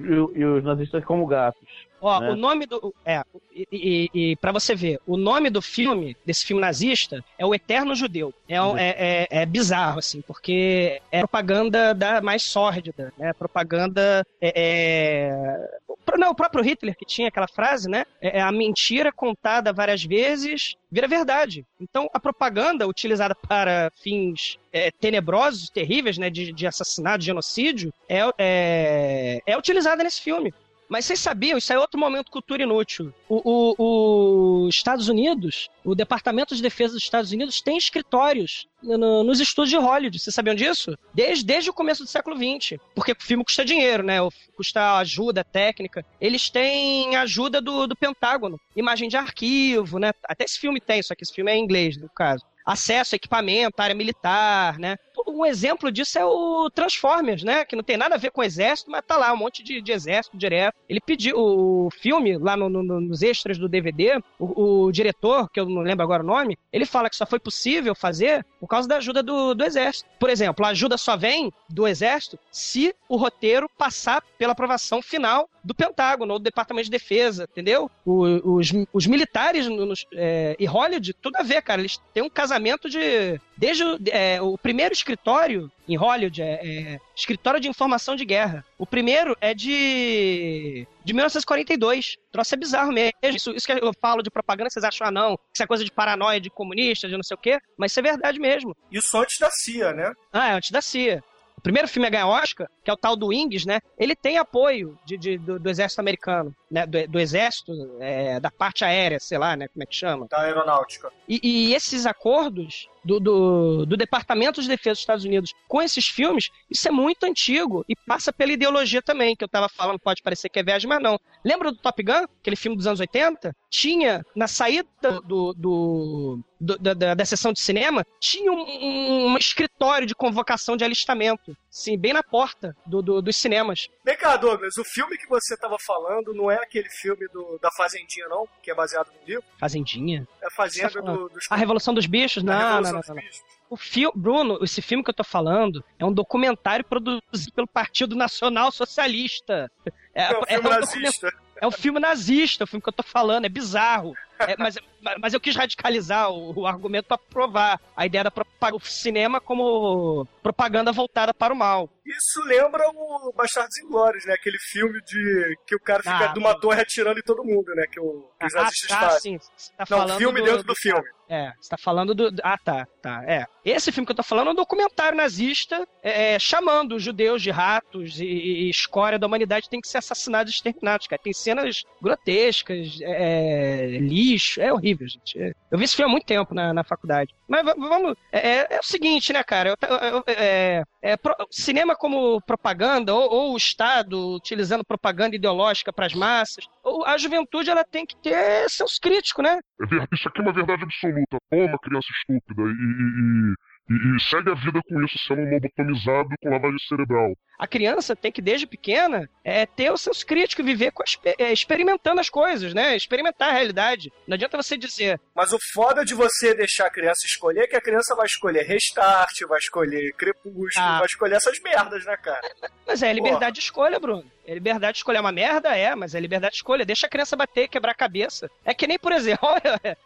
e, e os nazistas como gatos. Ó, né? o nome do. É, e, e, e pra você ver, o nome do filme, desse filme nazista, é O Eterno Judeu. É, um- é, é, é bizarro, assim, porque é propaganda da mais sórdida, né? Propaganda. É, é... o- Não, o próprio Hitler que tinha aquela frase, né? É é a mentira contada várias vezes vira verdade. Então, a propaganda utilizada para fins é, tenebrosos, terríveis, né? De, de assassinato, de genocídio, é, é, é utilizada nesse filme. Mas vocês sabiam, isso é outro momento cultura inútil. O, o- os Estados Unidos, o Departamento de Defesa dos Estados Unidos tem escritórios no- no- nos estúdios de Hollywood. Vocês sabiam disso? Desde, desde o começo do século XX. Porque o filme custa dinheiro, né? Custa ajuda técnica. Eles têm ajuda do, do Pentágono. Imagem de arquivo, né? Até esse filme tem, só que esse filme é em inglês, no caso acesso a equipamento, área militar, né? Um exemplo disso é o Transformers, né? Que não tem nada a ver com o exército, mas tá lá um monte de, de exército direto. Ele pediu o filme, lá no- no- nos extras do DVD, o, o diretor, que eu não lembro agora o nome, ele fala que só foi possível fazer por causa da ajuda do, do exército. Por exemplo, a ajuda só vem do exército se o roteiro passar pela aprovação final do Pentágono ou do Departamento de Defesa, entendeu? O- os, os militares no- nos, é, e Hollywood, tudo a ver, cara. Eles têm um casamento de. Desde o, é, o primeiro escritório em Hollywood é, é escritório de informação de guerra. O primeiro é de. de 1942. O troço é bizarro mesmo. Isso, isso que eu falo de propaganda, vocês acham, ah, não, isso é coisa de paranoia, de comunista, de não sei o quê. Mas isso é verdade mesmo. Isso antes da CIA, né? Ah, é antes da CIA. O primeiro filme a ganhar Oscar, que é o tal do Wings, né? Ele tem apoio de, de- do, do exército americano, né? Do, do exército, é, da parte aérea, sei lá, né? Como é que chama? Da aeronáutica. E, e esses acordos do, do, do Departamento de Defesa dos Estados Unidos com esses filmes, isso é muito antigo e passa pela ideologia também, que eu tava falando, pode parecer que é viagem, mas não. Lembra do Top Gun, aquele filme dos anos 80? Tinha, na saída do, do- da, da, da sessão de cinema, tinha um, um- um escritório de convocação de alistamento, sim, bem na porta do, do- dos cinemas. Vem cá, Douglas, o filme que você tava falando não é aquele filme do, da Fazendinha, não? Que é baseado no livro? Fazendinha? É a Fazenda tá do, dos... A Revolução dos Bichos? Não, não, Revolução não, não. O filme, Bruno, esse filme que eu tô falando é um documentário produzido pelo Partido Nacional Socialista. É, É um filme um nazista. é um filme nazista, o filme que eu tô falando, é bizarro. É, mas, mas eu quis radicalizar o, o argumento pra provar a ideia da propa- o cinema como propaganda voltada para o mal. Isso lembra o Bastardos Inglórios, né? Aquele filme de que o cara fica Ah, de uma torre atirando em todo mundo, né? Que, o, que os Ah, nazistas fazem. sim, tá Não, falando filme do- dentro do filme. É, você tá falando do. Ah, tá, tá. É. Esse filme que eu tô falando é um documentário nazista é, chamando os judeus de ratos e, e- escória da humanidade tem que ser assassinados e exterminados, cara. Tem cenas grotescas, é, lixo, é horrível, gente. É- Eu vi esse filme há muito tempo na, na faculdade. Mas va- vamos. É, é- é o seguinte, né, cara? Eu eu- é- é pro- cinema como propaganda, ou, ou o Estado utilizando propaganda ideológica para as massas, ou a juventude ela tem que ter seus críticos, né? É Isso aqui é uma verdade absoluta. Toma, criança estúpida, e, e- e- e segue a vida com isso, sendo um lobotomizado com lavagem cerebral. A criança tem que, desde pequena, é, ter os seus críticos, viver com é, experimentando as coisas, né? Experimentar a realidade. Não adianta você dizer, Mas o foda de você deixar a criança escolher é que a criança vai escolher Restart, vai escolher Crepúsculo, Ah. vai escolher essas merdas, né, cara? mas é liberdade de escolha, Bruno. É liberdade de escolha. É uma merda? É, mas é liberdade de escolha. Deixa a criança bater, quebrar a cabeça. É que nem, por exemplo, (laughs) olha,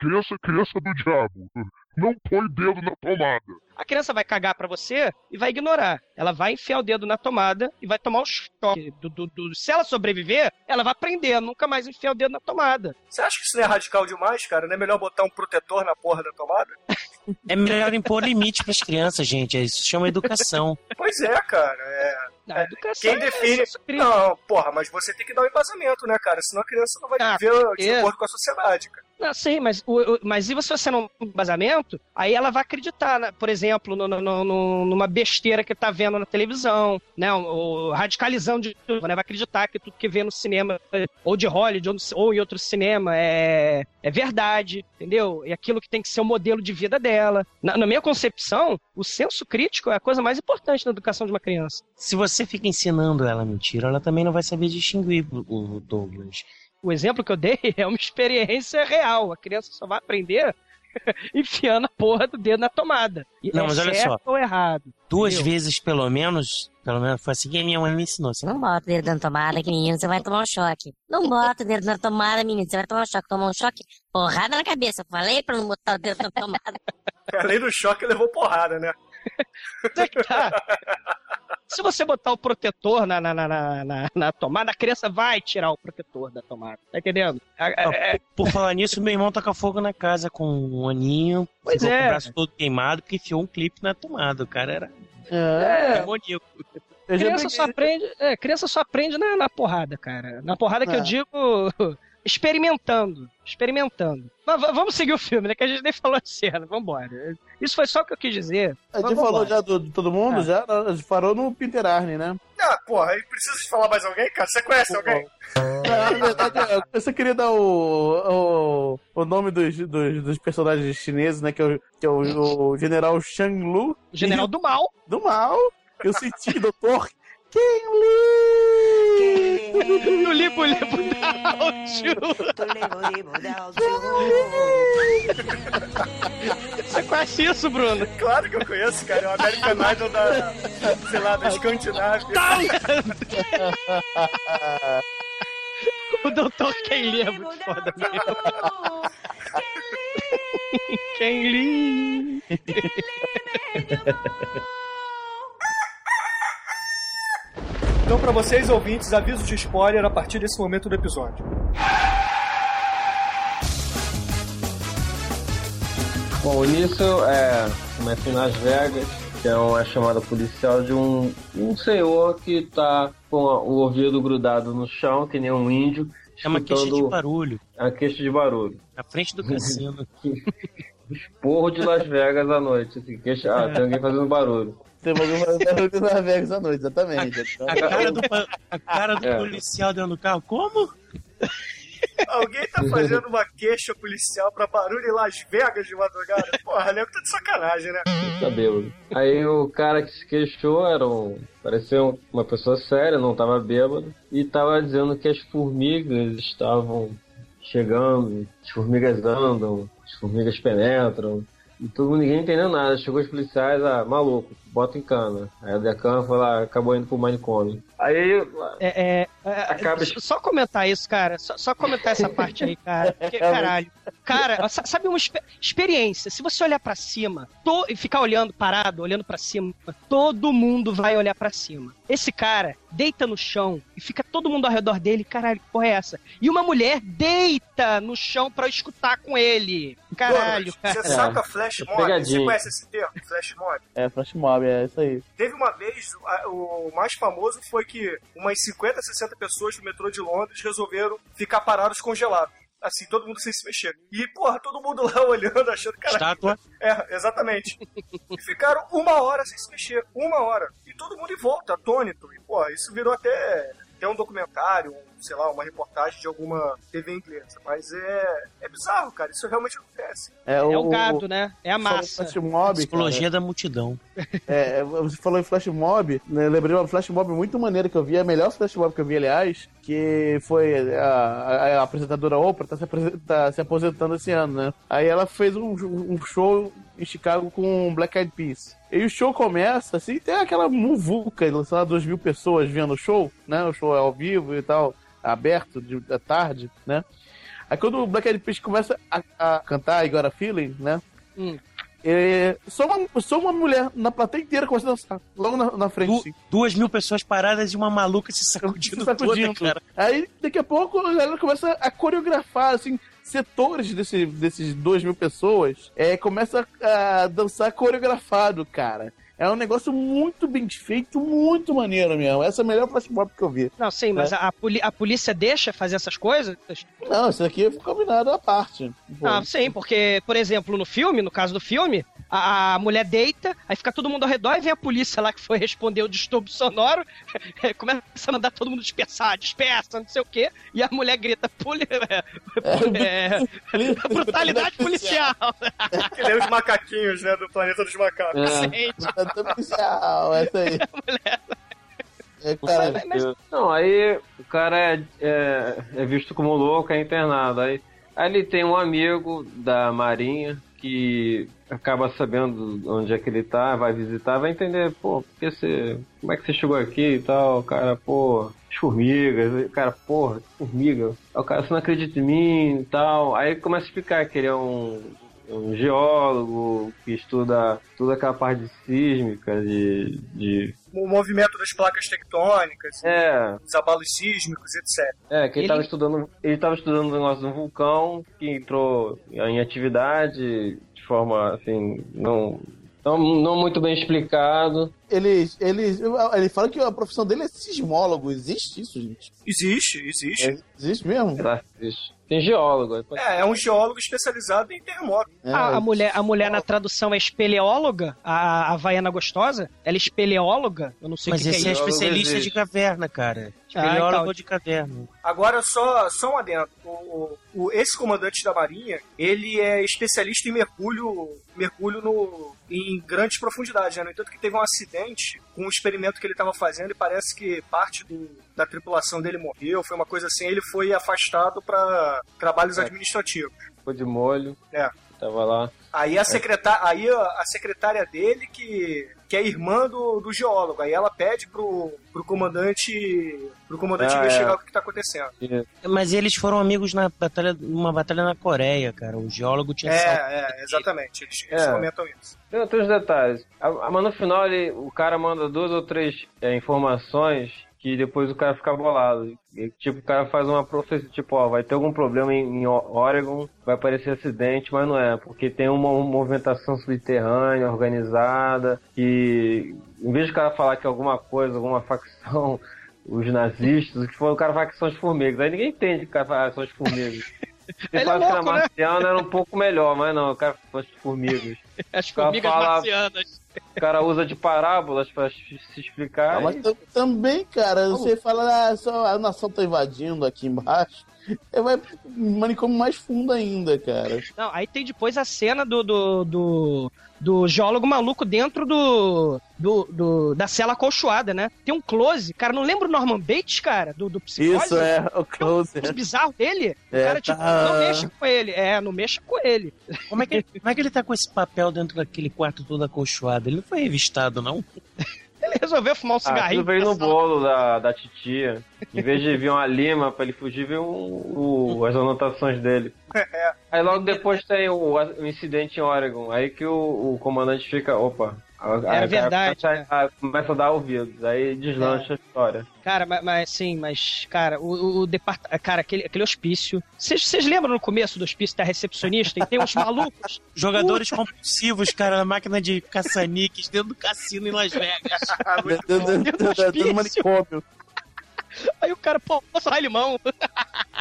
Criança, criança do diabo. Não põe dedo na tomada. A criança vai cagar pra você e vai ignorar. Ela vai enfiar o dedo na tomada e vai tomar o choque. Do, do- do- se ela sobreviver, ela vai aprender a nunca mais enfiar o dedo na tomada. Você acha que isso não é radical demais, cara? Não é melhor botar um protetor na porra da tomada? (laughs) É melhor impor limite pras crianças, gente. Isso se chama educação. Pois é, cara. É... A educação Quem é define. crítico. Não, porra, mas você tem que dar um embasamento, né, cara? Senão a criança não vai Ah, viver de é. acordo com a sociedade, cara. Não, sim, mas, o, o- mas e se você não um embasamento, aí ela vai acreditar, né? por exemplo, no, no- no- numa besteira que tá vendo na televisão, né? O, o de tudo, né? Vai acreditar que tudo que vê no cinema, ou de Hollywood, ou, ou em outro cinema, é, é verdade, entendeu? E aquilo que tem que ser o modelo de vida dela. Na, na minha concepção, o senso crítico é a coisa mais importante na educação de uma criança. Se você fica ensinando ela mentira, ela também não vai saber distinguir o Douglas. O exemplo que eu dei (laughs) é uma experiência real. A criança só vai aprender (laughs) enfiando a porra do dedo na tomada. E Não, é mas olha certo só. ou errado. Duas Entendeu? vezes, pelo menos, pelo menos foi assim que a minha mãe me ensinou. Você Não bota o dedo na tomada, que menino, você vai tomar um choque. Não bota o dedo na tomada, menino, você vai tomar um choque. Tomar um choque, porrada na cabeça. Eu falei pra não botar o dedo na tomada. (laughs) Além do choque, levou porrada, né? Tá? Se você botar o protetor na, na, na, na, na- na tomada, a criança vai tirar o protetor da tomada. Tá entendendo? Ah, é- Por falar nisso, meu irmão taca fogo na casa com um aninho, Pois ficou com é. o braço todo queimado, porque enfiou um clipe na tomada. O cara era É, demoníaco. criança só aprende, é, criança só aprende na, na porrada, cara. Na porrada que É. eu digo experimentando. Experimentando. Mas vamos seguir o filme, né? Que a gente nem falou de cena. Vambora. Isso foi só o que eu quis dizer. A gente falou já do, de todo mundo, Ah. já? A gente parou no Peter Arne, né? Ah, porra, aí precisa de falar mais alguém, cara? Você conhece alguém? Não, na verdade, eu só queria dar o, o, o nome dos, dos, dos personagens chineses, né? Que é o, que é o, o General Shang Lu. General do Mal. Do mal. Eu senti, doutor (laughs) Ken Lee! No Libo Libo. Você conhece isso, Bruno? Claro que eu conheço, cara. É o American Idol da, sei lá, da Escandinávia. O Dr. Ken Lee é muito foda mesmo. Ken Lee. Então, pra vocês ouvintes, aviso de spoiler a partir desse momento do episódio. Bom, nisso é, começa em Las Vegas, que é uma chamada policial de um, um senhor que tá com a- o ouvido grudado no chão, que nem um índio. É uma queixa de escutando barulho. a queixa de barulho. Na frente do cassino. (laughs) Porro de Las Vegas à noite. Assim, queixa, ah, tem alguém fazendo barulho. Tem alguma barulho (laughs) nas Vegas à noite, exatamente. A cara do, pa- a cara do É. policial dentro do carro. Como? Alguém tá fazendo uma queixa policial pra barulho em Las Vegas de madrugada? Porra, nego tá de sacanagem, né? Tá bêbado. Aí o cara que se queixou era um. Parecia um- uma pessoa séria, não tava bêbado. E tava dizendo que as formigas estavam chegando, as formigas andam, as formigas penetram. E todo mundo, ninguém entendeu nada. Chegou os policiais, ah, maluco, bota em cana. Aí o Decan foi lá, acabou indo pro manicômio. Aí É, é, é, Acaba- Só comentar isso, cara. Só, só comentar essa parte aí, cara. Porque, (laughs) caralho. Cara, sa- sabe uma expe- experiência? Se você olhar pra cima to- e ficar olhando parado, olhando pra cima, todo mundo vai olhar pra cima. Esse cara deita no chão e fica todo mundo ao redor dele. Caralho, que porra é essa? E uma mulher deita no chão pra escutar com ele. Caralho, cara. Você saca flash É mob? Você conhece esse termo? Flash mob? É, flash mob, é isso aí. Teve uma vez, o mais famoso foi que umas 50, 60 pessoas do metrô de Londres resolveram ficar parados congelados. Assim, todo mundo sem se mexer. E, porra, todo mundo lá (laughs) olhando, achando que era. Estátua. É, exatamente. E ficaram uma hora sem se mexer. Uma hora. E todo mundo em volta, atônito. E, porra, isso virou até, até um documentário, um, sei lá, uma reportagem de alguma TV inglesa. Mas é, é bizarro, cara. Isso realmente acontece. É o gado, né? É a massa. Flash mob, Psicologia cara. da multidão. É, você falou em flash mob, né? Lembrei uma flash mob muito maneira que eu vi, a melhor flash mob que eu vi, aliás, que foi a, a- a apresentadora Oprah, tá se, tá se aposentando esse ano, né? Aí ela fez um, um show em Chicago com Black Eyed Peas. E o show começa, assim, tem aquela muvuca, sei lá, duas mil pessoas vendo o show, né? O show é ao vivo e tal, aberto, de, da tarde, né? Aí quando o Black Eyed Peas começa a, a cantar I Got a Feeling, né? Hum. é, só, uma, só uma mulher na plateia inteira começa a dançar, logo na, na frente. Du- assim. duas mil pessoas paradas e uma maluca se (laughs) sacudindo, Se sacudindo. toda, cara. Aí, daqui a pouco, a galera começa a coreografar, assim, setores desse, desses duas mil pessoas, é, começa a dançar coreografado, cara. É um negócio muito bem feito, muito maneiro mesmo. Essa é a melhor flash mob que eu vi. Não, sim, mas É. a, a a polícia deixa fazer essas coisas? Não, isso aqui foi combinado à parte. Pô. Ah, sim, porque, por exemplo, no filme, no caso do filme, a, a mulher deita, aí fica todo mundo ao redor e vem a polícia lá que foi responder o distúrbio sonoro, (laughs) começa a mandar todo mundo dispersar, dispersa, não sei o quê, e a mulher grita, poli (laughs) é, é, (laughs) brutalidade policial. Que nem os macaquinhos, né? Do planeta dos macacos. É. Policial, essa aí. É, cara, Não, aí o cara é, é, é visto como louco, é internado. Aí, aí ele tem um amigo da Marinha que acaba sabendo onde é que ele tá, vai visitar, vai entender, pô, por que você, como é que você chegou aqui e tal, cara, pô, as formigas, cara, porra, formiga, o cara, você não acredita em mim e tal, aí começa a explicar que ele é um, um geólogo que estuda toda aquela parte de sísmica, de, de O movimento das placas tectônicas, é, os abalos sísmicos, etc. É, que ele Ele- estava estudando, ele tava estudando o negócio de um vulcão que entrou em atividade de forma assim, não, não, não muito bem explicado. ele, ele, ele fala que a profissão dele é sismólogo. Existe isso, gente? Existe, existe. É, existe mesmo? Que existe? Tem geólogo. É, é um geólogo especializado em terremoto. É, a, a mulher, a mulher na tradução é espeleóloga, a, a Havaiana Gostosa, ela é espeleóloga, eu não sei o Mas que, que esse é é isso. especialista existe. de caverna, cara. Ah, Espeleólogo então. de caverna. Agora, só, só um adendo. O, o- o- esse comandante da Marinha, ele é especialista em mergulho, mergulho no, em grandes profundidades. Né? No entanto, que teve um acidente com um experimento que ele estava fazendo e parece que parte do- da tripulação dele morreu. Foi uma coisa assim. Ele foi afastado para trabalhos É. administrativos. Ficou de molho. É. Tava lá. Aí a, secretar, aí a secretária dele, que, que é irmã do, do geólogo, aí ela pede pro, pro comandante pro comandante Ah, investigar é. o que está acontecendo. Mas eles foram amigos na batalha, numa batalha na Coreia, cara. O geólogo tinha. É, é, exatamente. Eles, eles É. comentam isso. Tem outros detalhes. Mas no final ele, o cara manda duas ou três é, informações que depois o cara fica bolado. E, tipo, o cara faz uma profecia, tipo, ó, vai ter algum problema em, em Oregon, vai aparecer acidente, mas não é, porque tem uma, uma movimentação subterrânea, organizada, e em vez de o cara falar que é alguma coisa, alguma facção, (laughs) os nazistas, o que for, o cara fala que são as formigas. Aí ninguém entende que o cara fala que são as formigas. Se (laughs) Ele é fala que era louco, né? era um pouco melhor, mas não, o cara são (laughs) as formigas. As formigas fala- marcianas. O cara usa de parábolas pra se explicar. Ah, mas e- tam- também, cara, você fala, ah, só a nação tá invadindo aqui embaixo. Vai pro manicômio mais fundo ainda, cara. Não, aí tem depois a cena do, do, do, do geólogo maluco dentro do, do, do- da cela acolchoada, né? Tem um close, cara, não lembra o Norman Bates, cara, do, do psicose? Isso é o Tem um close. close bizarro dele. O É, cara, tipo, tá. não mexa com ele. É, não mexa com ele. Como é, que, como é que ele tá com esse papel dentro daquele quarto todo acolchoado? Ele não foi revistado, não? (laughs) (laughs) Resolveu fumar um Ah, cigarrinho. tudo veio no sala. bolo da, da titia. Em vez de vir uma lima pra ele fugir, veio o- o- as anotações dele. (laughs) Aí logo depois tem o, o incidente em Oregon. Aí que o, o comandante fica, opa. Cara verdade, Começa, a, começa a dar ouvidos. Aí deslancha a história. Cara, mas, mas sim, mas, cara, o, o departamento. Cara, aquele, aquele hospício. Vocês lembram no começo do hospício da recepcionista? E tem uns malucos. (laughs) Jogadores compulsivos, cara, na máquina de caça-níqueis dentro do cassino em Las Vegas. (laughs) Dentro do manicômio. Aí o cara, pô, posso sai limão.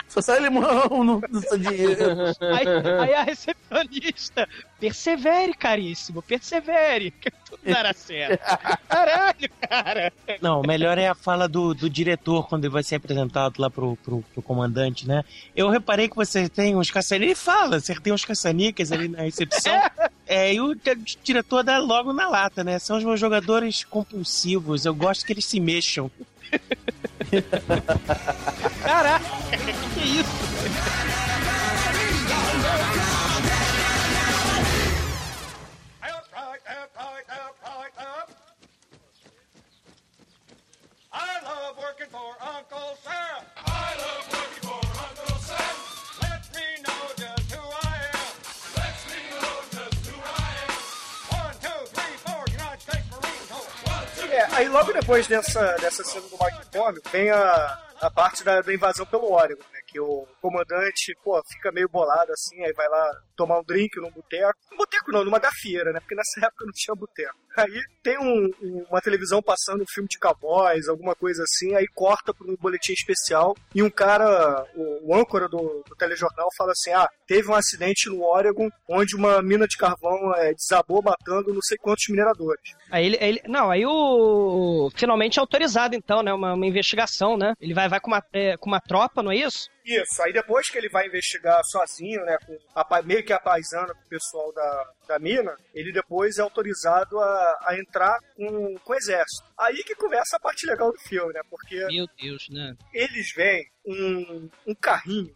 Só sai limão no, no seu dinheiro. Aí, aí a recepcionista, persevere, caríssimo, persevere, que tudo dará certo. Caralho, cara. Não, o melhor é a fala do, do diretor quando ele vai ser apresentado lá pro, pro, pro comandante, né? Eu reparei que você tem uns caçanicas. Ele fala, você tem uns caçanicas ali na recepção. É, e o di- diretor dá logo na lata, né? São os meus jogadores compulsivos. Eu gosto que eles se mexam. Caraca, que isso? I love working for Uncle Sam. I love working É, aí logo depois dessa, dessa cena do Pompeo, vem a, a parte da, da invasão pelo Oregon, né? Que o comandante, pô, fica meio bolado assim, aí vai lá tomar um drink num boteco. Um boteco não, numa gafieira, né? Porque nessa (laughs) época não tinha boteco. Aí tem um- um- uma televisão passando um filme de cowboys, alguma coisa assim, aí corta para um boletim especial e um cara, o, o âncora do, do telejornal, fala assim: ah, teve um acidente no Oregon onde uma mina de carvão é, desabou matando não sei quantos mineradores. Aí ele, ele- Não, aí o. Finalmente é autorizado, então, né? Uma, uma investigação, né? Ele vai, vai com, uma, é, com uma tropa, não é isso? Isso, aí depois que ele vai investigar sozinho, né, com a, meio que a paisana com o pessoal da, da mina, ele depois é autorizado a, a entrar com, com o exército. Aí que começa a parte legal do filme, né, porque Meu Deus, né? eles veem um, um carrinho.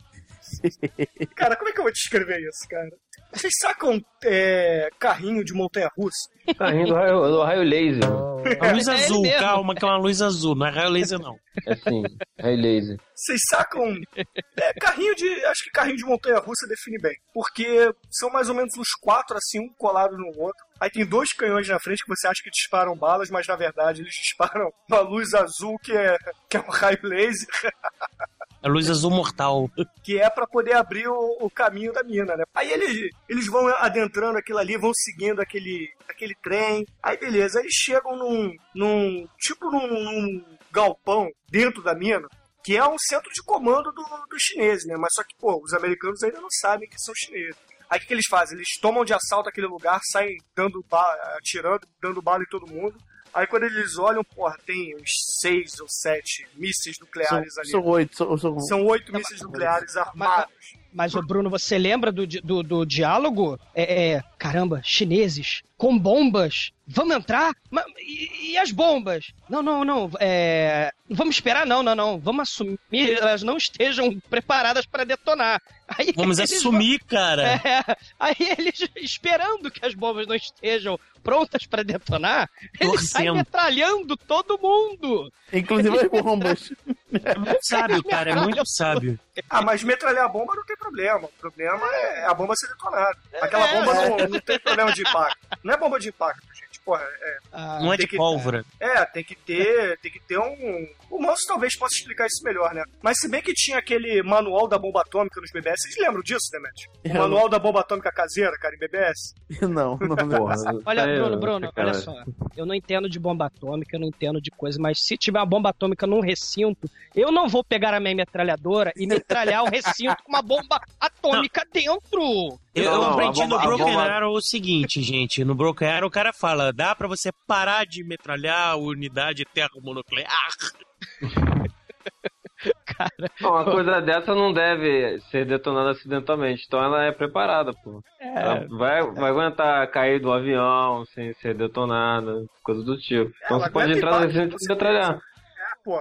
Cara, como é que eu vou descrever isso, cara? Vocês sacam é, carrinho de montanha-russa? Carrinho do raio, do raio laser. Uma luz É ele azul, calma, que é uma luz azul, não é raio laser, não. É sim, raio laser. Vocês sacam. É, carrinho de. Acho que carrinho de montanha-russa define bem. Porque são mais ou menos uns quatro, assim, um colado no outro. Aí tem dois canhões na frente que você acha que disparam balas, mas na verdade eles disparam uma luz azul que é, que é um raio laser, (laughs) É luz azul mortal. (laughs) que é pra poder abrir o, o caminho da mina, né? Aí eles, eles vão adentrando aquilo ali, vão seguindo aquele, aquele trem. Aí beleza, eles chegam num. num tipo num, num galpão dentro da mina. Que é um centro de comando do- dos chineses, né? Mas só que, pô, os americanos ainda não sabem que são chineses. Aí o que, que eles fazem? Eles tomam de assalto aquele lugar, saem dando bala, atirando, dando bala em todo mundo. Aí quando eles olham, porra, tem uns seis ou sete mísseis nucleares São, ali. são oito. São, são... São oito mísseis nucleares armados. Mas, ô Bruno, você lembra do, do, do diálogo? É, é, caramba, chineses com bombas. Vamos entrar? Ma- e, e as bombas? Não, não, não. É, vamos esperar, não, não, não. Vamos assumir que elas não estejam preparadas para detonar. Aí Vamos assumir, cara. (laughs) É, aí eles, esperando que as bombas não estejam prontas para detonar, eles saem Torcendo. metralhando todo mundo. Inclusive as bombas. É muito sábio, cara, é muito sábio. Ah, mas metralhar a bomba não tem problema. O problema é a bomba ser detonada. Aquela É. bomba não, não tem problema de impacto. Não é bomba de impacto, gente. Porra, é. Não é de que- pólvora. É, tem que ter, (laughs) tem que ter um. O Manso talvez possa explicar isso melhor, né? Mas se bem que tinha aquele manual da bomba atômica nos BBS, vocês lembram disso, Demet? O Eu manual da bomba atômica caseira, cara, em BBS? (laughs) Não, não, não. Olha, Aí, Bruno, Bruno, olha só. Eu não entendo de bomba atômica, eu não entendo de coisa, mas se tiver uma bomba atômica num recinto, eu não vou pegar a minha metralhadora e metralhar o recinto com uma bomba atômica dentro. Eu, Não, eu não, aprendi bomba- no Broken bomba- Arrow o seguinte, gente. No Broken Arrow o cara fala, dá pra você parar de metralhar a unidade termonuclear. (laughs) Não, uma coisa dessa não deve ser detonada acidentalmente, então ela é preparada, pô. Ela vai, vai aguentar cair do avião sem ser detonada, coisa do tipo. Então Ela você pode entrar no com e metralhar.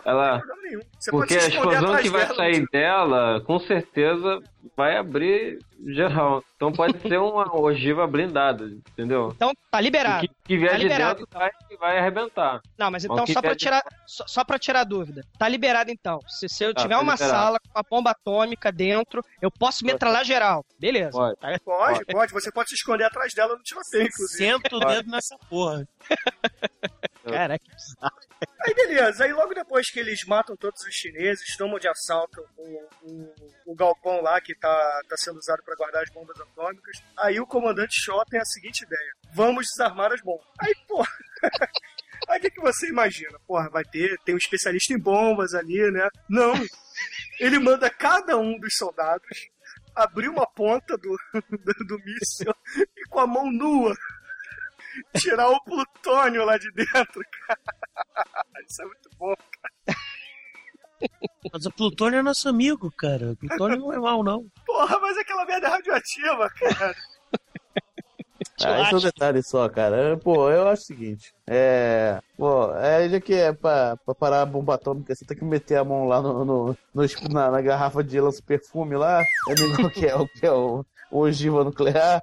Ela- tem problema nenhum. Você Porque pode a explosão que vai dela, sair dela, com certeza, vai abrir geral. Então pode ser uma ogiva blindada, entendeu? Então tá liberado. O que, que vier Tá de liberado, dentro vai, vai arrebentar. Não, mas então só pra tirar, só, só pra tirar a dúvida. Tá liberado então. Se, se eu Tá, tiver tá uma liberado. sala com uma bomba atômica dentro, eu posso metralhar geral. Beleza. Pode. Tá? Pode, pode. Você pode se esconder atrás dela no tiroteio, inclusive. Senta o dedo nessa porra. (laughs) Caraca, que bizarro. Aí beleza, aí logo depois que eles matam todos os chineses, tomam de assalto o, o, o galpão lá que tá, tá sendo usado para guardar as bombas atômicas, aí o comandante Shaw tem a seguinte ideia: vamos desarmar as bombas. Aí, porra. (laughs) Aí o que, que você imagina? Porra, vai ter, tem um especialista em bombas ali, né? Não. Ele manda cada um dos soldados abrir uma ponta do, (laughs) do, do míssil e com a mão nua tirar o plutônio lá de dentro, cara. (laughs) Isso é muito bom. Mas o Plutônio é nosso amigo, cara. O Plutônio não é mal, não. Porra, mas aquela merda é radioativa, cara. (laughs) Ah, esse é um detalhe só, cara. Pô, eu acho o seguinte. É. Pô, é, já que é pra, pra parar a bomba atômica, você tem que meter a mão lá no, no, no- na, na garrafa de lança perfume lá. É igual que é o que é o, o ogiva nuclear.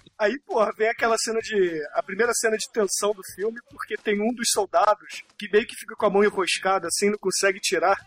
Aí, porra, vem aquela cena de. a primeira cena de tensão do filme, porque tem um dos soldados que meio que fica com a mão enroscada assim, não consegue tirar.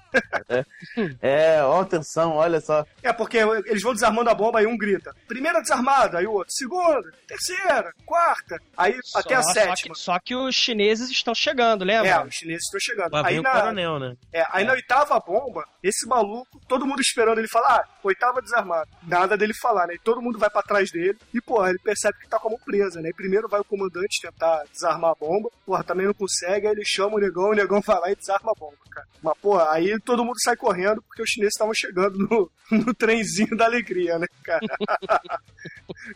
É, ó, atenção, olha só. É, porque eles vão desarmando a bomba, aí um grita: primeira desarmada, aí o outro, segunda, terceira, quarta, aí até a Só- sétima. Só que, só que os chineses estão chegando, lembra? É, os chineses estão chegando. Lá Aí na, coronel, né? é, aí na oitava bomba, esse maluco, todo mundo esperando ele falar, ah, oitava desarmada. Nada dele falar, né? E todo mundo vai pra trás dele e, porra, ele percebe que tá com a mão presa, né? E primeiro vai o comandante tentar desarmar a bomba, porra, também não consegue, aí ele chama o negão, o negão vai lá e desarma a bomba, cara. Mas, porra, aí todo mundo sai correndo porque os chineses estavam chegando no, (laughs) no trenzinho da alegria, né, cara? (laughs)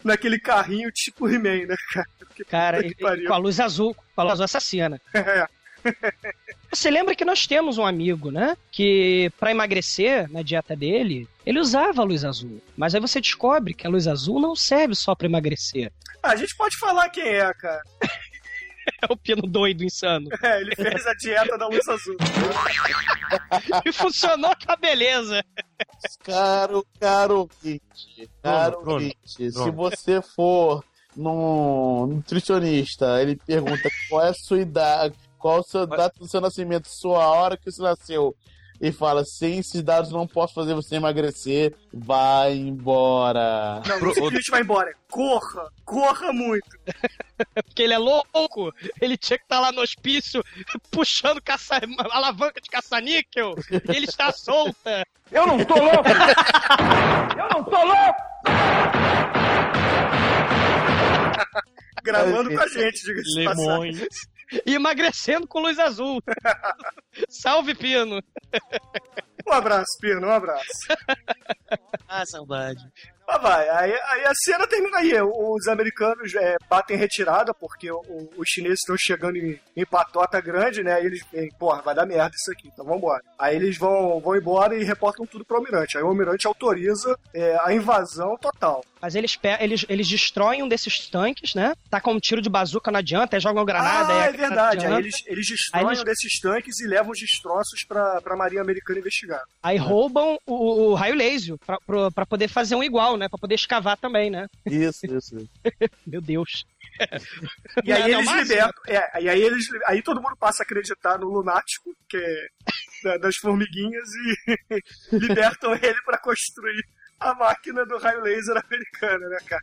Naquele carrinho tipo He-Man, né, cara? Que Cara, que com a luz azul, com a luz assassina. (laughs) É. Você lembra que nós temos um amigo, né? Que pra emagrecer na dieta dele, ele usava a luz azul. Mas aí você descobre que a luz azul não serve só pra emagrecer. Ah, a gente pode falar quem é, cara. (laughs) É o pino doido insano. É, ele fez a dieta da luz azul. (laughs) E funcionou com a beleza. Caro, caro ouvinte, caro Bruno, ouvinte, se Bruno. você for num nutricionista, ele pergunta qual é a sua idade, qual a sua data do seu nascimento, sua hora que você nasceu, e fala, sem esses dados não posso fazer você emagrecer, vai embora. Não, não simplesmente vai embora. Corra, corra muito. (laughs) Porque ele é louco. Ele tinha que estar lá no hospício puxando caça... alavanca de caça-níquel. E ele está solta. Eu não tô louco! Eu não tô louco! Gravando com a gente, diga-se. Limões. E emagrecendo com luz azul. (laughs) Salve, Pino. Um abraço, Pino, um abraço. (laughs) Ah, saudade. Mas vai, aí, aí a cena termina aí. Os americanos é, batem retirada, porque o- o- os chineses estão chegando em, em patota grande, né? Aí eles veem, porra, vai dar merda isso aqui, então vambora. Aí eles vão, vão embora e reportam tudo pro almirante. Aí o almirante autoriza é, a invasão total. Mas eles, eles, eles destroem um desses tanques, né? Tá com um tiro de bazuca, não adianta, aí jogam granada. ah, aí é verdade. Aí eles, eles destroem Aí eles- um desses tanques e levam os destroços pra, pra Marinha Americana investigar. Aí roubam o, o raio laser pra, pro- pra poder fazer um igual, né? Pra poder escavar também, né? Isso, isso. (laughs) Meu Deus. E aí Não, é eles máximo. libertam. É, e aí eles. Aí todo mundo passa a acreditar no lunático, que é da- das formiguinhas, e (laughs) libertam ele pra construir a máquina do raio laser americana, né, cara?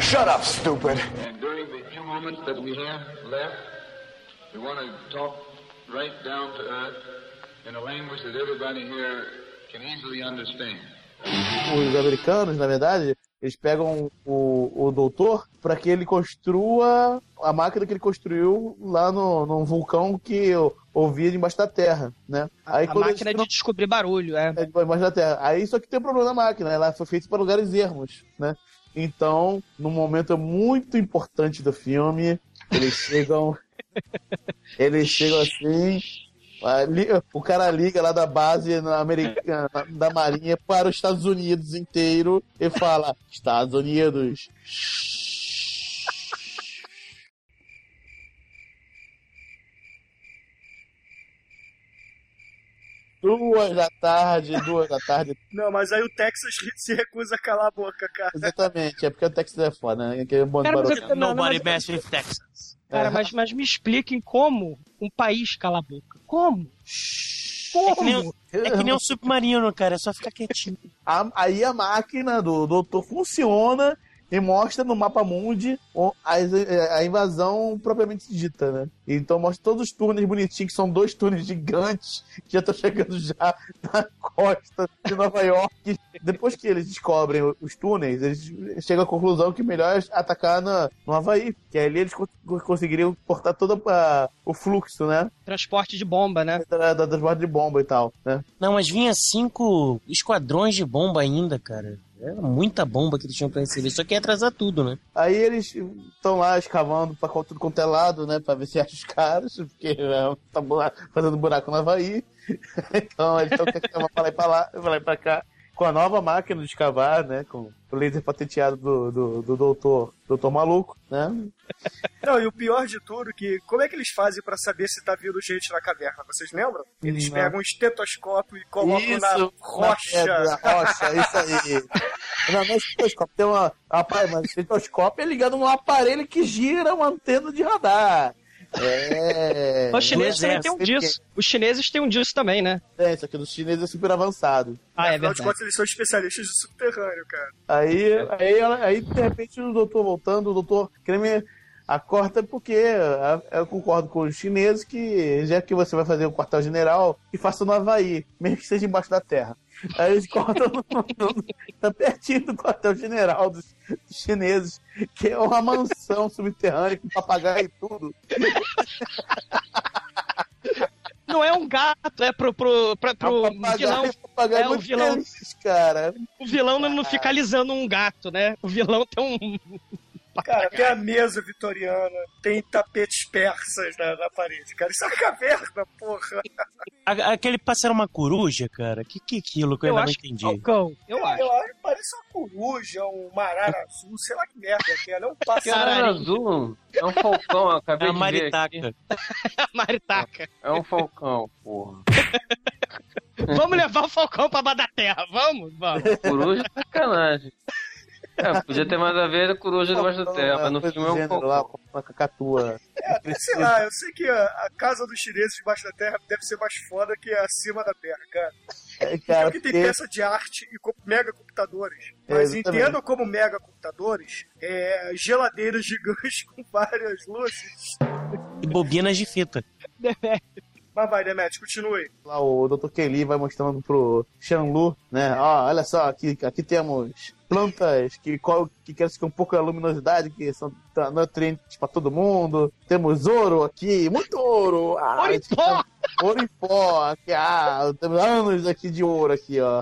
Shut up, stupid. And during the few moments that we have left, we want to talk right down to earth in a language that everybody here can easily understand. Os americanos, na verdade, eles pegam o, o doutor para que ele construa a máquina que ele construiu lá no, num vulcão que ouvia debaixo da terra, né? Aí, a quando eles máquina de descobrir barulho, é. É, debaixo da terra. Aí só que tem um problema na máquina, ela foi feita para lugares ermos, né? Então, num momento muito importante do filme, eles (laughs) chegam. eles chegam assim. O cara liga lá da base na americana, da Marinha para os Estados Unidos inteiro e fala: Estados Unidos. Duas da tarde, duas da tarde, Não, mas aí o Texas (laughs) se recusa a calar a boca, cara. Exatamente, é porque o Texas é foda, né? Que é bom Cara, mas barulho. Nobody mess with Texas. Cara, mas, mas me expliquem como um país cala a boca. Como? É que, nem, o- é que nem um submarino, cara. É só ficar quietinho. (laughs) A- aí a máquina do doutor funciona e mostra no mapa mundi o- a, a invasão propriamente dita, né? Então mostra todos os túneis bonitinhos, que são dois túneis gigantes, que já estão chegando já na costa de Nova York. Depois que eles descobrem os túneis, eles chegam à conclusão que melhor é atacar na, no Havaí, que ali eles co- conseguiriam cortar todo a- o fluxo, né? Transporte de bomba, né? Bordas de bomba e tal, né? Não, mas vinha cinco esquadrões de bomba ainda, cara. Era muita bomba que eles tinham pra receber. Só que ia atrasar tudo, né? Aí eles estão lá escavando pra tudo quanto é lado, né? Pra ver se acha os caras, porque é, tá fazendo buraco no Havaí. (laughs) então eles estão escavando pra lá e lá, pra lá e pra cá. Com a nova máquina de escavar, né? Com o laser patenteado do, do, do doutor, doutor maluco, né? (laughs) Não, e o pior de tudo, que como é que eles fazem pra saber se tá vindo gente na caverna? Vocês lembram? Eles Não. pegam um estetoscópio e colocam na Isso, rocha. Na rocha, isso aí. (laughs) Não, não é estetoscópio, tem uma. Rapaz, mas estetoscópio é ligado num aparelho que gira uma antena de radar. É. Os chineses também têm um disso. Os chineses têm um disso também, né? É, isso aqui dos chineses é super avançado. Ah, é de verdade. contas, eles são especialistas de subterrâneo, cara. Aí, aí, ela- aí, de repente, o doutor voltando, o doutor Kremer acorda porque ah, eu concordo com os chineses que já que você vai fazer o quartel-general, que faça no Havaí, mesmo que seja embaixo da terra. Aí eles cortam no, no- tá pertinho do quartel-general dos, dos chineses, que é uma mansão subterrânea com papagaio e tudo. Não é um gato, é pro, pro, pra, pro vilão. papagaio É o vilão. feliz, cara. O vilão não, não fica alisando um gato, né? O vilão tem um. Cara, tem a mesa vitoriana, tem tapetes persas na, na parede, cara. Isso é uma caverna, porra. Aquele pássaro é uma coruja, cara? Que que é aquilo que eu, Eu ainda não acho que entendi? Falcão, eu acho. Eu acho que parece uma coruja, uma arara azul, sei lá que merda que é, não é um pássaro. Cara azul é um falcão, eu acabei É a de ver maritaca. aqui. (laughs) Maritaca. É um falcão, porra. Vamos levar o Falcão pra baixo da terra, vamos? Vamos. Coruja é sacanagem. É, podia ter mais a ver a coruja debaixo da terra, mas no filme é um lá, com uma cacatua. É, sei lá, eu sei que a, a casa dos chineses debaixo da terra deve ser mais foda que acima da terra, cara. É, cara, porque tem porque- peça de arte e mega computadores. É, Mas entendam como mega computadores é, geladeiras gigantes (laughs) com várias luzes. E bobinas de fita. (laughs) Mas vai, Demet, continue. Lá o Dr. Kelly vai mostrando pro Shanlu, né? Ó, olha só, aqui, aqui temos plantas que, qual, que querem com pouca luminosidade, que são tá, nutrientes pra todo mundo. Temos ouro aqui, muito ouro! Ah, Ouro em pó! Ouro em pó! Aqui, ah, temos anos aqui de ouro aqui, ó.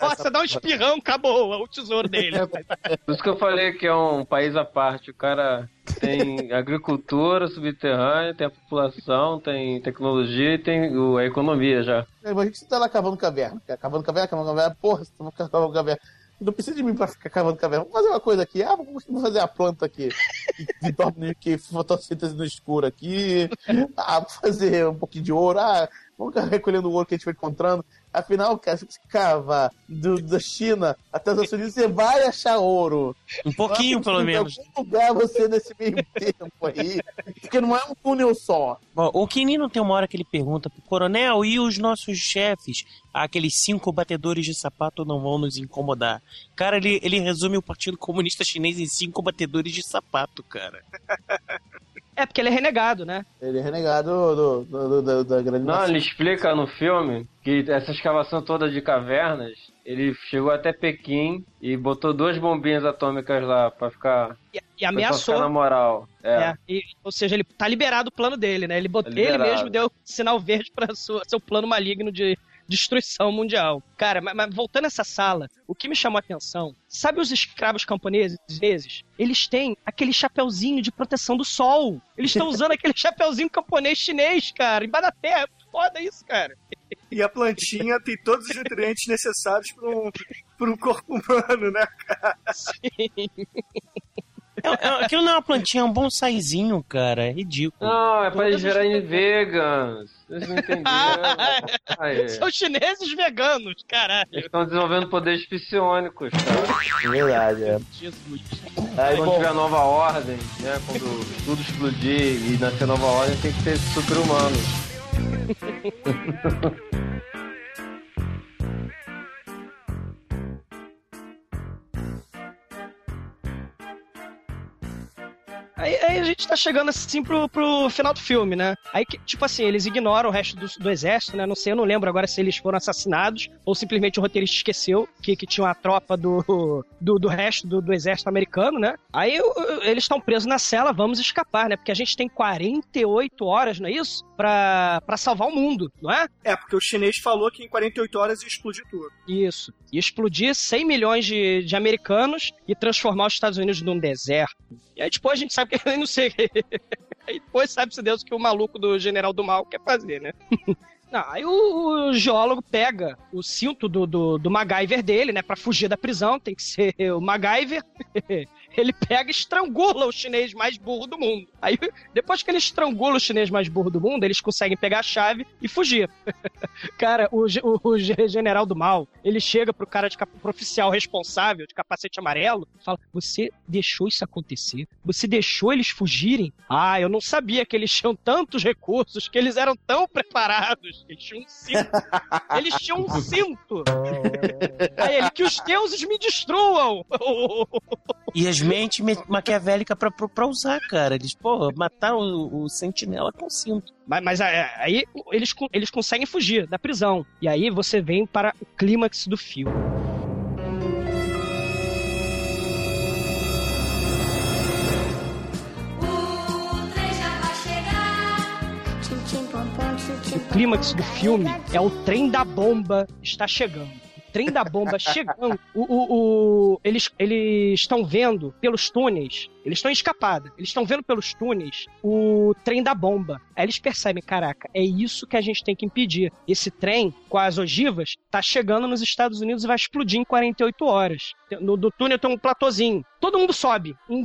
Você dá um espirrão, acabou o tesouro dele. (laughs) Por isso que eu falei que é um país à parte. O cara tem agricultura subterrânea, tem a população, tem tecnologia e tem a economia já. É, Mas a gente tá lá cavando caverna. Cavando caverna, cavando caverna. Porra, você tá cavando caverna. Não precisa de mim pra ficar cavando caverna. Vamos fazer uma coisa aqui. Ah, vamos fazer a planta aqui. Que dorme, que fotossíntese no escuro aqui. Ah, fazer um pouquinho de ouro. Ah, vamos recolhendo o ouro que a gente vai encontrando. Afinal, cara, se você cavar do, da China até os Estados Unidos, você vai achar ouro. Um pouquinho, pelo Em menos. algum lugar você nesse meio (laughs) tempo aí. Porque não é um túnel só. Bom, o Quinino tem uma hora que ele pergunta pro coronel e os nossos chefes, aqueles cinco batedores de sapato não vão nos incomodar. Cara, ele, ele resume o Partido Comunista Chinês em cinco batedores de sapato, cara. (laughs) É porque ele é renegado, né? Ele é renegado do, do, do- do- da grande Não, nação. ele explica no filme que essa escavação toda de cavernas, ele chegou até Pequim e botou duas bombinhas atômicas lá pra ficar. E, e pra ameaçou. ficar na moral. É. É, e- ou seja, ele tá liberado o plano dele, né? Ele, botou, Tá ele mesmo deu sinal verde para seu plano maligno de destruição mundial. Cara, mas, mas voltando a essa sala, o que me chamou a atenção, sabe os escravos camponeses? Eles têm aquele chapeuzinho de proteção do sol. Eles estão usando aquele (laughs) chapeuzinho camponês chinês, cara, embaixo da terra. Foda isso, cara. E a plantinha tem todos os nutrientes necessários para um, pra um corpo humano, né, cara? (laughs) Sim. É- é- aquilo não é uma plantinha, é um bonsaizinho, cara. É ridículo. Não, é pra eles virarem vegans. Vocês não entenderam. (laughs) São chineses veganos, caralho. Eles estão desenvolvendo poderes psionicos, cara. Verdade, é. Jesus. Aí, Quando bom, tiver a nova ordem, né? Quando tudo explodir e nascer nova ordem, tem que ter super-humanos. (laughs) Aí, aí a gente tá chegando assim pro, pro final do filme, né? Aí, tipo assim, eles ignoram o resto do, do exército, né? Não sei, eu não lembro agora se eles foram assassinados ou simplesmente o roteirista esqueceu que, que tinha uma tropa do, do, do resto do, do exército americano, né? Aí eles estão presos na cela, vamos escapar, né? Porque a gente tem 48 horas, não é isso? Pra, pra salvar o mundo, não é? É, porque o chinês falou que em 48 horas ia explodir tudo. Isso. E explodir 100 milhões de, de americanos e transformar os Estados Unidos num deserto. E aí depois a gente sabe eu não sei. (laughs) aí depois sabe-se Deus que o maluco do general do mal quer fazer, né? (laughs) Não, aí o, o geólogo pega o cinto do, do, do MacGyver dele, né? Pra fugir da prisão, tem que ser o MacGyver. (laughs) ele pega e estrangula o chinês mais burro do mundo. Aí, depois que ele estrangula o chinês mais burro do mundo, eles conseguem pegar a chave e fugir. (laughs) cara, o, o, o ge- general do mal, ele chega pro cara de pro oficial responsável de capacete amarelo e fala: Você deixou isso acontecer? Você deixou eles fugirem? Ah, eu não sabia que eles tinham tantos recursos, que eles eram tão preparados. Eles tinham um cinto. Eles tinham um cinto. (laughs) Aí ele, que os deuses me destruam! (laughs) E as mentes me- maquiavélicas pra, pra, usar, cara. Eles, porra, mataram o, o sentinela com cinto. Mas, mas, é, aí eles, eles conseguem fugir da prisão. E aí você vem para o clímax do filme. O clímax do filme é o trem da bomba está chegando. Trem da bomba chegando. O, o- o- eles estão vendo pelos túneis. Eles estão em escapada. Eles estão vendo pelos túneis o trem da bomba. Aí eles percebem, caraca, é isso que a gente tem que impedir. Esse trem com as ogivas tá chegando nos Estados Unidos e vai explodir em 48 horas. No do túnel tem um platôzinho. Todo mundo sobe. Em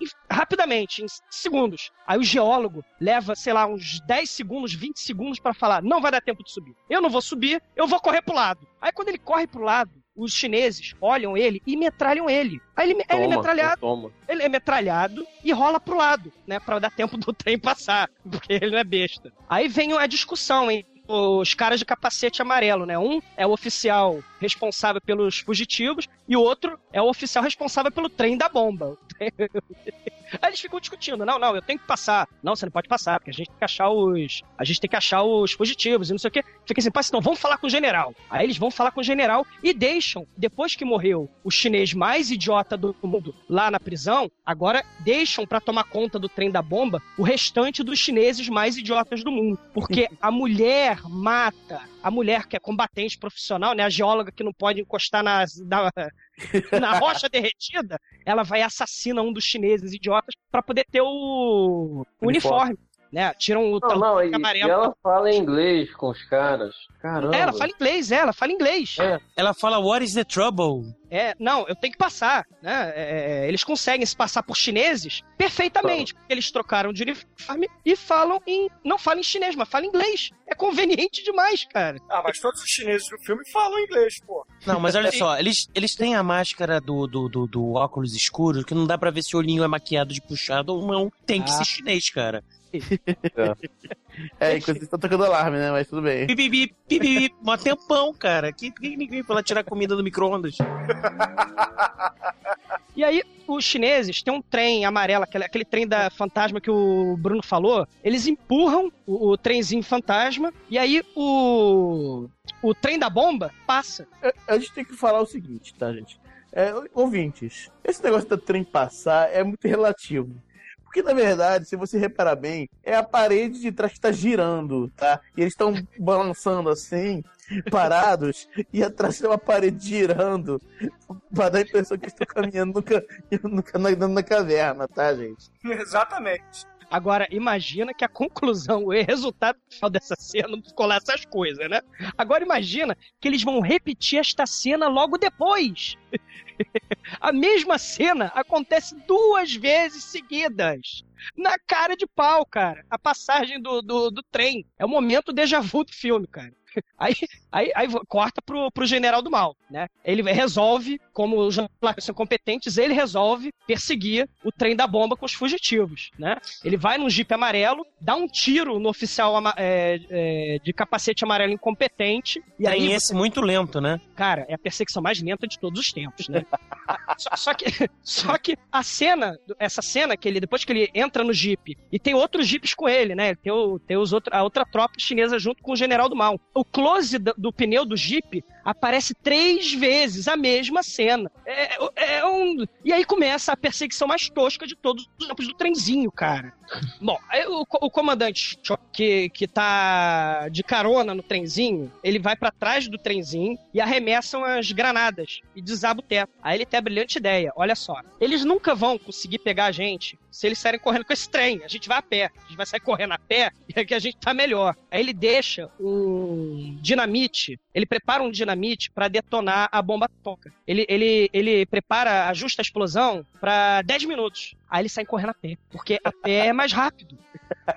e rapidamente, em segundos. Aí o geólogo leva, sei lá, uns 10 segundos, 20 segundos pra falar: não vai dar tempo de subir. Eu não vou subir, eu vou correr pro lado. Aí quando ele corre pro lado, os chineses olham ele e metralham ele. Aí ele, ele é Toma, metralhado. toma. Ele é metralhado e rola pro lado, né? Pra dar tempo do (laughs) trem passar, porque ele não é besta. Aí vem a discussão, hein? Os caras de capacete amarelo, né? Um é o oficial responsável pelos fugitivos e o outro é o oficial responsável pelo trem da bomba. (laughs) Aí eles ficam discutindo, não, não, eu tenho que passar. Não, você não pode passar, porque a gente tem que achar os. A gente tem que achar os fugitivos e não sei o quê. Fica assim, passa, então vamos falar com o general. Aí eles vão falar com o general e deixam, depois que morreu o chinês mais idiota do mundo lá na prisão, agora deixam pra tomar conta do trem da bomba o restante dos chineses mais idiotas do mundo. Porque (laughs) a mulher mata, a mulher que é combatente profissional, né? A geóloga que não pode encostar nas, na, (laughs) na rocha derretida, ela vai e assassina um dos chineses idiotas pra poder ter o o uniforme. Né? Tiram o Não, não, e, amarelo. e ela fala inglês com os caras. Caramba. É, ela fala inglês, é, ela fala inglês. Ela fala, what is the trouble? É, não, eu tenho que passar, né? É, eles conseguem se passar por chineses perfeitamente, porque eles trocaram de uniforme e falam em. Não falam em chinês, mas falam inglês. É conveniente demais, cara. Ah, mas todos os chineses do filme falam inglês, pô. Não, mas olha (laughs) só, eles, eles têm a máscara do, do, do, do óculos escuro, que não dá pra ver se o olhinho é maquiado de puxado ou não. Tem que Ah. ser chinês, cara. (laughs) É, enquanto eles estão tocando alarme, né? Mas tudo bem. Pipipi, pipipi, mó tempão, cara. Que que ninguém foi lá tirar comida do micro-ondas? E aí, os chineses têm um trem amarelo, aquele, aquele trem da fantasma que o Bruno falou. Eles empurram o, o trenzinho fantasma, e aí o. O trem da bomba passa. A, a gente tem que falar o seguinte, tá, gente? É, ouvintes, esse negócio do trem passar é muito relativo. Porque, na verdade, se você reparar bem, é a parede de trás que tá girando, tá? E eles estão balançando assim, (laughs) parados, e atrás tem uma parede girando, pra dar a impressão que eles estão caminhando no, ca- (laughs) no, ca- na, na caverna, tá, gente? Exatamente. Agora, imagina que a conclusão, o resultado final dessa cena ficou lá essas coisas, né? Agora imagina que eles vão repetir esta cena logo depois. (laughs) a mesma cena acontece duas vezes seguidas. Na cara de pau, cara. A passagem do, do, do trem. É o momento déjà vu do filme, cara. (laughs) Aí, aí, aí corta pro, pro general do mal, né? Ele resolve, como os jornalistas são competentes, ele resolve perseguir o trem da bomba com os fugitivos, né? Ele vai num jipe amarelo, dá um tiro no oficial é, é, de capacete amarelo incompetente. E Tem aí, esse muito lento, né? Cara, é a perseguição mais lenta de todos os tempos, né? (laughs) só, só que, só que a cena, essa cena que ele, depois que ele entra no jipe, e tem outros jipes com ele, né? Tem, o, tem os outro, a outra tropa chinesa junto com o general do mal. O close do, do pneu do jipe aparece três vezes a mesma cena. É, é um... E aí começa a perseguição mais tosca de todos os tempos do trenzinho, cara. (laughs) Bom, o, o comandante que, que tá de carona no trenzinho, ele vai pra trás do trenzinho e arremessam as granadas e desaba o teto. Aí ele tem a brilhante ideia, olha só. Eles nunca vão conseguir pegar a gente se eles saírem correndo com esse trem. A gente vai a pé. A gente vai sair correndo a pé (laughs) que a gente tá melhor. Aí ele deixa um dinamite, ele prepara um dinamite pra detonar a bomba atômica. Ele, ele, ele prepara, a explosão pra 10 minutos. Aí eles saem correndo a pé, porque a pé é mais rápido.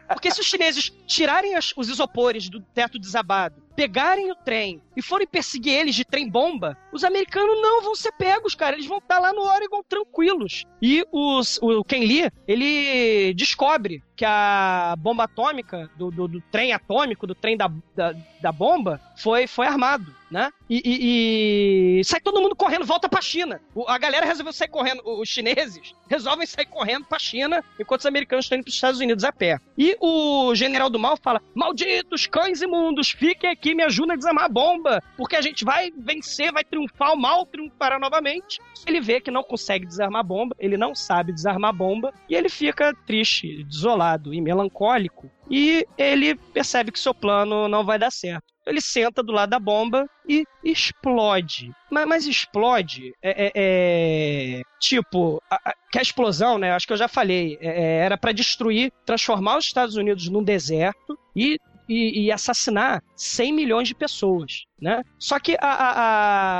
Porque se os chineses tirarem as- os isopores do teto desabado, pegarem o trem e forem perseguir eles de trem-bomba, os americanos não vão ser pegos, cara. Eles vão estar lá no Oregon tranquilos. E os, o Ken Lee, ele descobre que a bomba atômica, do, do, do trem atômico, do trem da, da, da bomba, foi, foi armado, né? E, e- e sai todo mundo correndo, volta pra China. O- a galera resolveu sair correndo, os chineses resolvem sair correndo pra China, enquanto os americanos estão indo pros Estados Unidos a pé. E o general do mal fala: Malditos cães imundos, fiquem aqui, me ajudem a desarmar a bomba, porque a gente vai vencer, vai triunfar, o mal triunfará novamente. Ele vê que não consegue desarmar a bomba, ele não sabe desarmar a bomba, e ele fica triste, desolado e melancólico. E ele percebe que seu plano não vai dar certo. Ele senta do lado da bomba e explode. Mas, mas explode é, é- é- tipo a- a- que a explosão, né? Acho que eu já falei, é- é, era para destruir, transformar os Estados Unidos num deserto e e, e assassinar 100 milhões de pessoas, né? Só que a, a-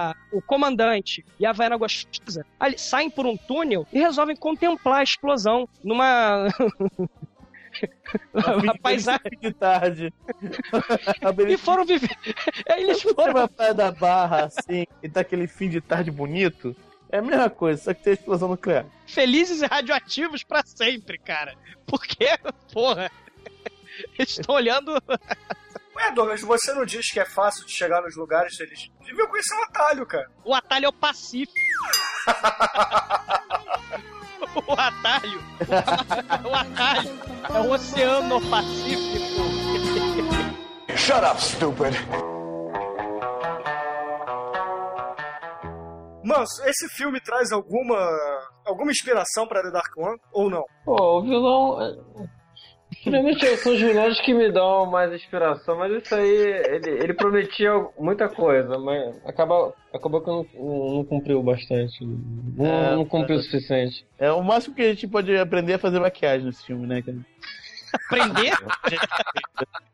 a- o comandante e a Havaiana Gostosa saem por um túnel e resolvem contemplar a explosão numa... (laughs) uma paisagem de tarde. (laughs) e foram viver. (laughs) Eles foram pra praia da barra, assim, e tá aquele fim de tarde bonito. É a mesma coisa, só que tem explosão nuclear. felizes e radioativos pra sempre, cara. Porque, (laughs) porra, eles estão olhando. Ué, Douglas, você não diz que é fácil de chegar nos lugares, eles deviam conhecer um atalho, cara. O atalho é o Pacífico. o atalho. O atalho é o Oceano Pacífico. Shut up, stupid. Manso, esse filme traz alguma alguma inspiração pra The Dark One ou não? Pô, o vilão. É- Geralmente são os vilões que me dão mais inspiração, mas isso aí, ele, ele prometia muita coisa, mas acaba, acabou que não, não cumpriu bastante. Não, É, não cumpriu o suficiente. É o máximo que a gente pode aprender a fazer maquiagem nesse filme, né, cara? Aprender?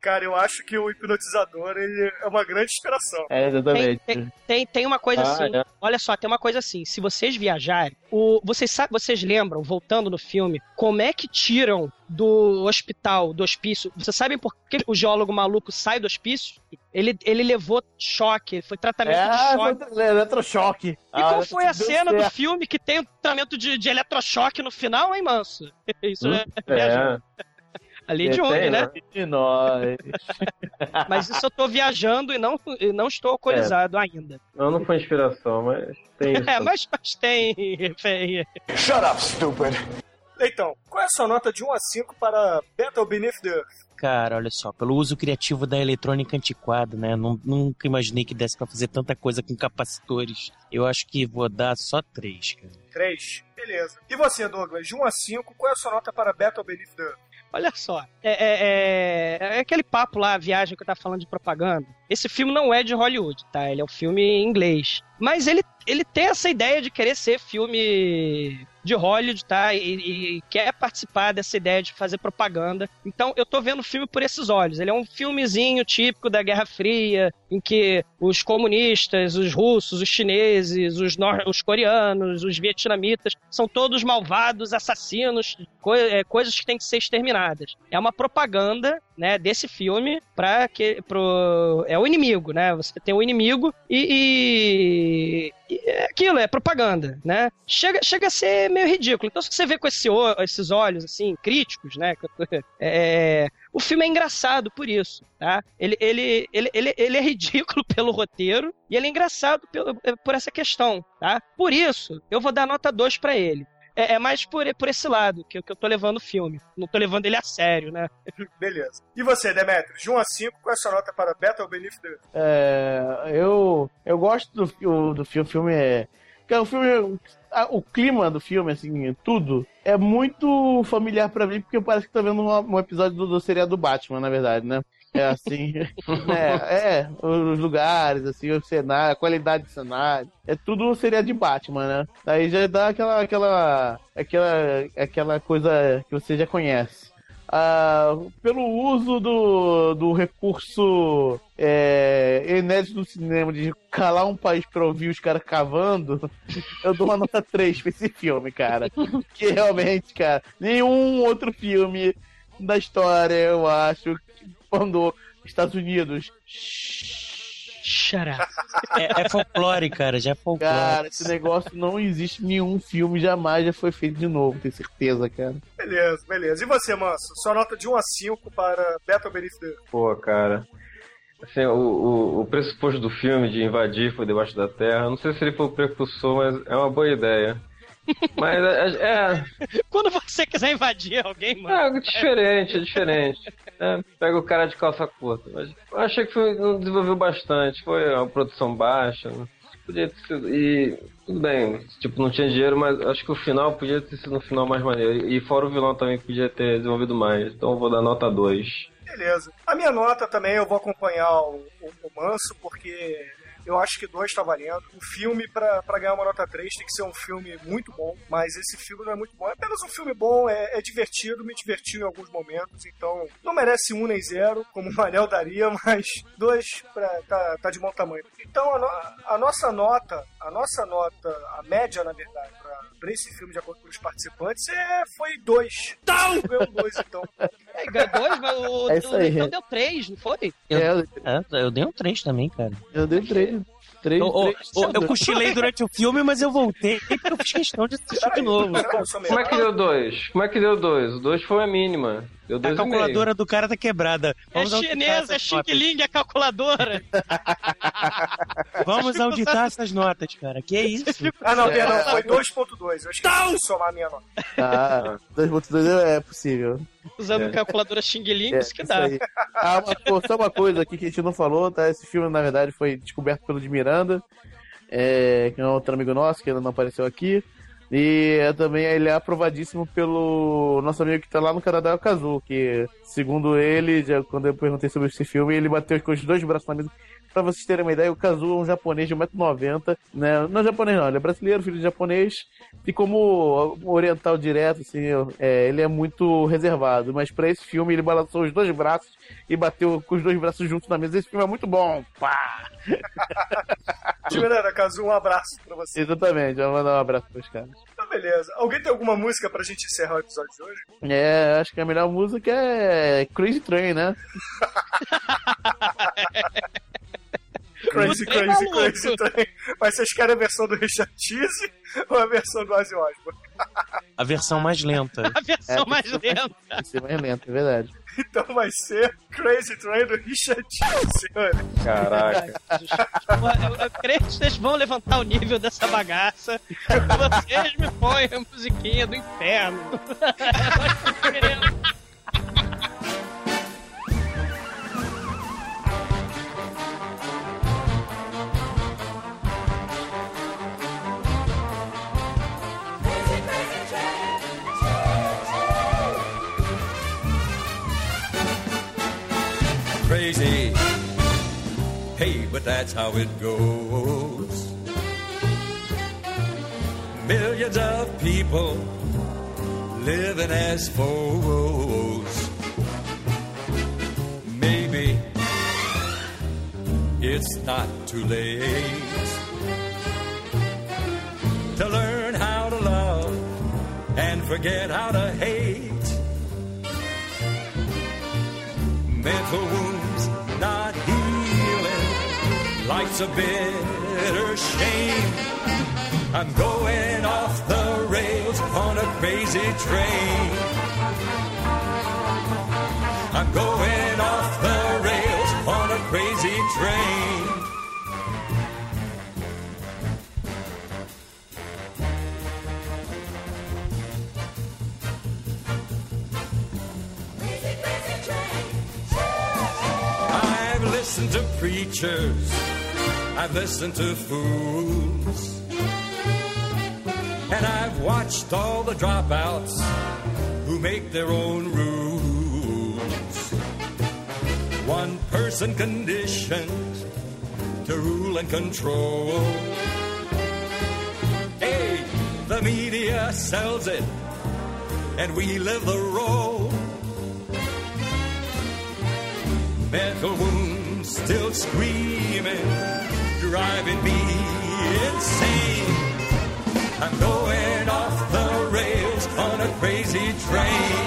Cara, eu acho que o hipnotizador ele é uma grande inspiração. É, exatamente. Tem, tem, tem uma coisa Ah, assim. é. Olha só, tem uma coisa assim. Se vocês viajarem, o, vocês, sa- vocês lembram, voltando no filme, como é que tiram do hospital, do hospício? Vocês sabem por que o geólogo maluco sai do hospício? Ele, ele levou choque, foi tratamento É, de choque. foi eletrochoque. E Ah, qual foi a cena do certo. filme que tem o tratamento de, de eletrochoque no final, hein, manso? (laughs) Isso é, É. de Tem, onde, né? De nós. (laughs) Mas isso eu tô viajando e não, e não estou alcoolizado ainda. Não, não foi inspiração, mas tem (laughs) isso. É, mas, mas tem. (laughs) tem- Shut up, stupid. Então, qual é a sua nota de 1 a 5 para Battle Beneath the Earth? Cara, olha só, pelo uso criativo da eletrônica antiquada, né? Nun- Nunca imaginei que desse pra fazer tanta coisa com capacitores. Eu acho que vou dar só três, cara. 3. Beleza. E você, Douglas, de 1 a 5, qual é a sua nota para Battle Beneath the Earth? Olha só, é, é- é- é aquele papo lá, a viagem que eu tava falando de propaganda. Esse filme não é de Hollywood, tá? Ele é um filme em inglês. Mas ele, ele tem essa ideia de querer ser filme de Hollywood, tá? E, e quer participar dessa ideia de fazer propaganda. Então eu tô vendo o filme por esses olhos. Ele é um filmezinho típico da Guerra Fria, em que os comunistas, os russos, os chineses, os, os coreanos, os vietnamitas são todos malvados, assassinos, co é, coisas que têm que ser exterminadas. É uma propaganda, né, desse filme para que pro é o inimigo, né? Você tem o inimigo e, e- é aquilo, é propaganda, né? Chega, chega a ser meio ridículo. Então se você vê com esse, esses olhos assim críticos, né? (laughs) É, o filme é engraçado por isso, tá? Ele, ele, ele, ele, ele é ridículo (laughs) pelo roteiro e ele é engraçado por essa questão, tá? Por isso, eu vou dar nota 2 pra ele. É, é mais por, por esse lado que, eu- que eu tô levando o filme. Não tô levando ele a sério, né? (laughs) Beleza. E você, Demetrius, de 1 a 5, qual é a sua nota para Battle Beneath the? É, eu, eu gosto do, do filme. O filme é. O filme. a- O clima do filme, assim, tudo, é muito familiar pra mim, porque parece que tô vendo uma- um episódio do, do seriado do Batman, na verdade, né? É assim. (laughs) é, é, os lugares, assim, o cenário, a qualidade do cenário. É tudo seriado de Batman, né? Aí já dá aquela, aquela, aquela, aquela coisa que você já conhece. ah, pelo uso do, do recurso é, inédito do cinema de calar um país pra ouvir os caras cavando, (laughs) eu dou uma nota 3 pra esse filme, cara. Que realmente, cara, nenhum outro filme da história, eu acho, quando Estados Unidos. Up. É, é folclore, cara, já é folclore. Cara, esse negócio não existe nenhum filme, jamais já foi feito de novo, tenho certeza, cara. Beleza, beleza. E você, Manso? Sua nota de 1 a 5 para Battle Beneath the. Pô, cara. Assim, o, o, o pressuposto do filme de invadir por debaixo da terra, não sei se ele foi o precursor, mas é uma boa ideia. Mas é, é, (laughs) Quando você quiser invadir alguém, mano. é diferente, é diferente. É, pega o cara de calça curta. Mas eu achei que filme não desenvolveu bastante. Foi uma produção baixa. né? Podia ter sido. E tudo bem, tipo, não tinha dinheiro, mas acho que o final podia ter sido um final mais maneiro. E fora o vilão também podia ter desenvolvido mais. Então eu vou dar nota 2. Beleza. A minha nota também eu vou acompanhar o, o, o Manso, porque eu acho que dois tá valendo. O filme, pra, pra ganhar uma nota 3, tem que ser um filme muito bom, mas esse filme não é muito bom. É apenas um filme bom, é, é divertido, me divertiu em alguns momentos, então não merece um nem zero, como o Manel daria, (laughs) mas dois pra, tá, tá de bom tamanho. Então a, no- a nossa nota, a nossa nota, a média, na verdade, pra, esse filme, de acordo com os participantes, é, foi dois. Não! Ganhou dois, então. É, ganhou dois, mas o, É isso o aí. Leitão deu três, não foi? Eu, É, é, eu dei um 3 também, cara. eu dei três. Três, Eu, eu, três, eu- eu cochilei durante o filme, mas eu voltei porque eu fiz questão de assistir de novo. Como é que deu dois? Como é que deu dois? O dois foi a mínima. Deu A dois meio. calculadora do cara tá quebrada. É Vamos auditar chinesa, é. Xing Ling, a calculadora. Vamos auditar essas notas, cara. Que isso? Ah, não, perdão, foi 2.2. Eu esqueci de somar a minha nota. Ah, 2.2 é possível. Usando calculadora Xing Ling, É, isso que isso dá. aí. Ah, uma, pô, só uma coisa aqui que a gente não falou, tá? Esse filme, na verdade, foi descoberto pelo de Miranda, é, que é um outro amigo nosso, que ainda não apareceu aqui. E é também ele é aprovadíssimo pelo nosso amigo que tá lá no Canadá, o Kazu, que, segundo ele, já, quando eu perguntei sobre esse filme, ele bateu com os dois braços na mesa. Pra vocês terem uma ideia, o Kazu é um japonês de 1,90m, né? Não é japonês não, ele é brasileiro, filho de japonês, e como oriental direto, assim, é, ele é muito reservado. Mas pra esse filme ele balançou os dois braços e bateu com os dois braços juntos na mesa. Esse filme é muito bom. Pá! (laughs) Timerana, Cazu, um abraço pra você. Exatamente, vou mandar um abraço pros caras. Então, beleza. Alguém tem alguma música pra gente encerrar o episódio de hoje? É, acho que a melhor música é Crazy Train, né? (laughs) Crazy, crazy, maluco. crazy train. Mas vocês querem a versão do Richard Cheese ou a versão do Ozzy Osbourne? A versão mais lenta. (laughs) A versão É, mais lenta. Que ser mais lento, é verdade. Então vai ser Crazy Train do Richard Cheese. Caraca. Eu, eu creio que vocês vão levantar o nível dessa bagaça. Vocês me põem a musiquinha do inferno. (laughs) Tô crazy. Hey, but that's how it goes. Millions of people living as foes. Maybe it's not too late to learn how to love and forget how to hate. Mental wounds not healing. Life's a bitter shame. I'm going off the rails on a crazy train. I'm going off the rails on a crazy train. Listened to preachers, I've listened to fools, and I've watched all the dropouts who make their own rules. One person conditioned to rule and control. Hey, the media sells it, and we live the role. mental wounds still screaming, driving me insane. I'm going off the rails on a crazy train.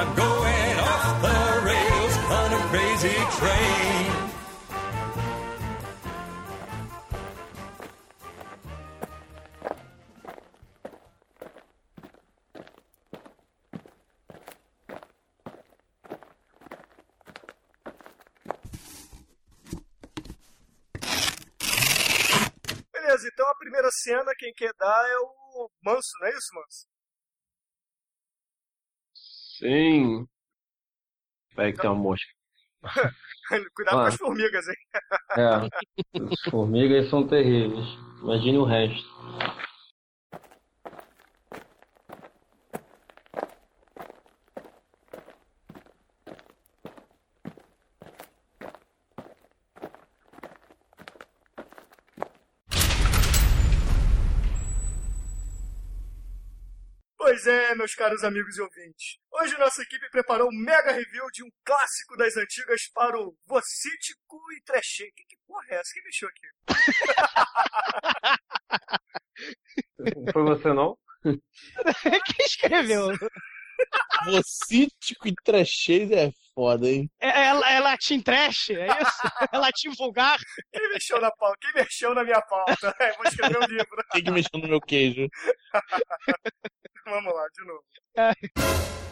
I'm going off the rails on a crazy train. Cena, quem quer dar é o Manso, não é isso, Manso? Sim. Peraí que tem uma mosca. (laughs) Cuidado com Ah. as formigas, hein? É. As formigas são terríveis. Imagine o resto. Pois é, meus caros amigos e ouvintes. Hoje nossa equipe preparou um mega review de um clássico das antigas para o Vocítico e Trechê. Que, que porra é essa? Quem mexeu aqui? Não (laughs) foi você não? (laughs) Quem escreveu? (laughs) Vocítico e trecheiro é foda, hein? É, é, é latim trash, é isso? (laughs) É latim vulgar? Quem mexeu na pauta? Quem mexeu na minha pauta? É, vou escrever um livro. Tem que mexer no meu queijo. (laughs) Vamos lá, de novo.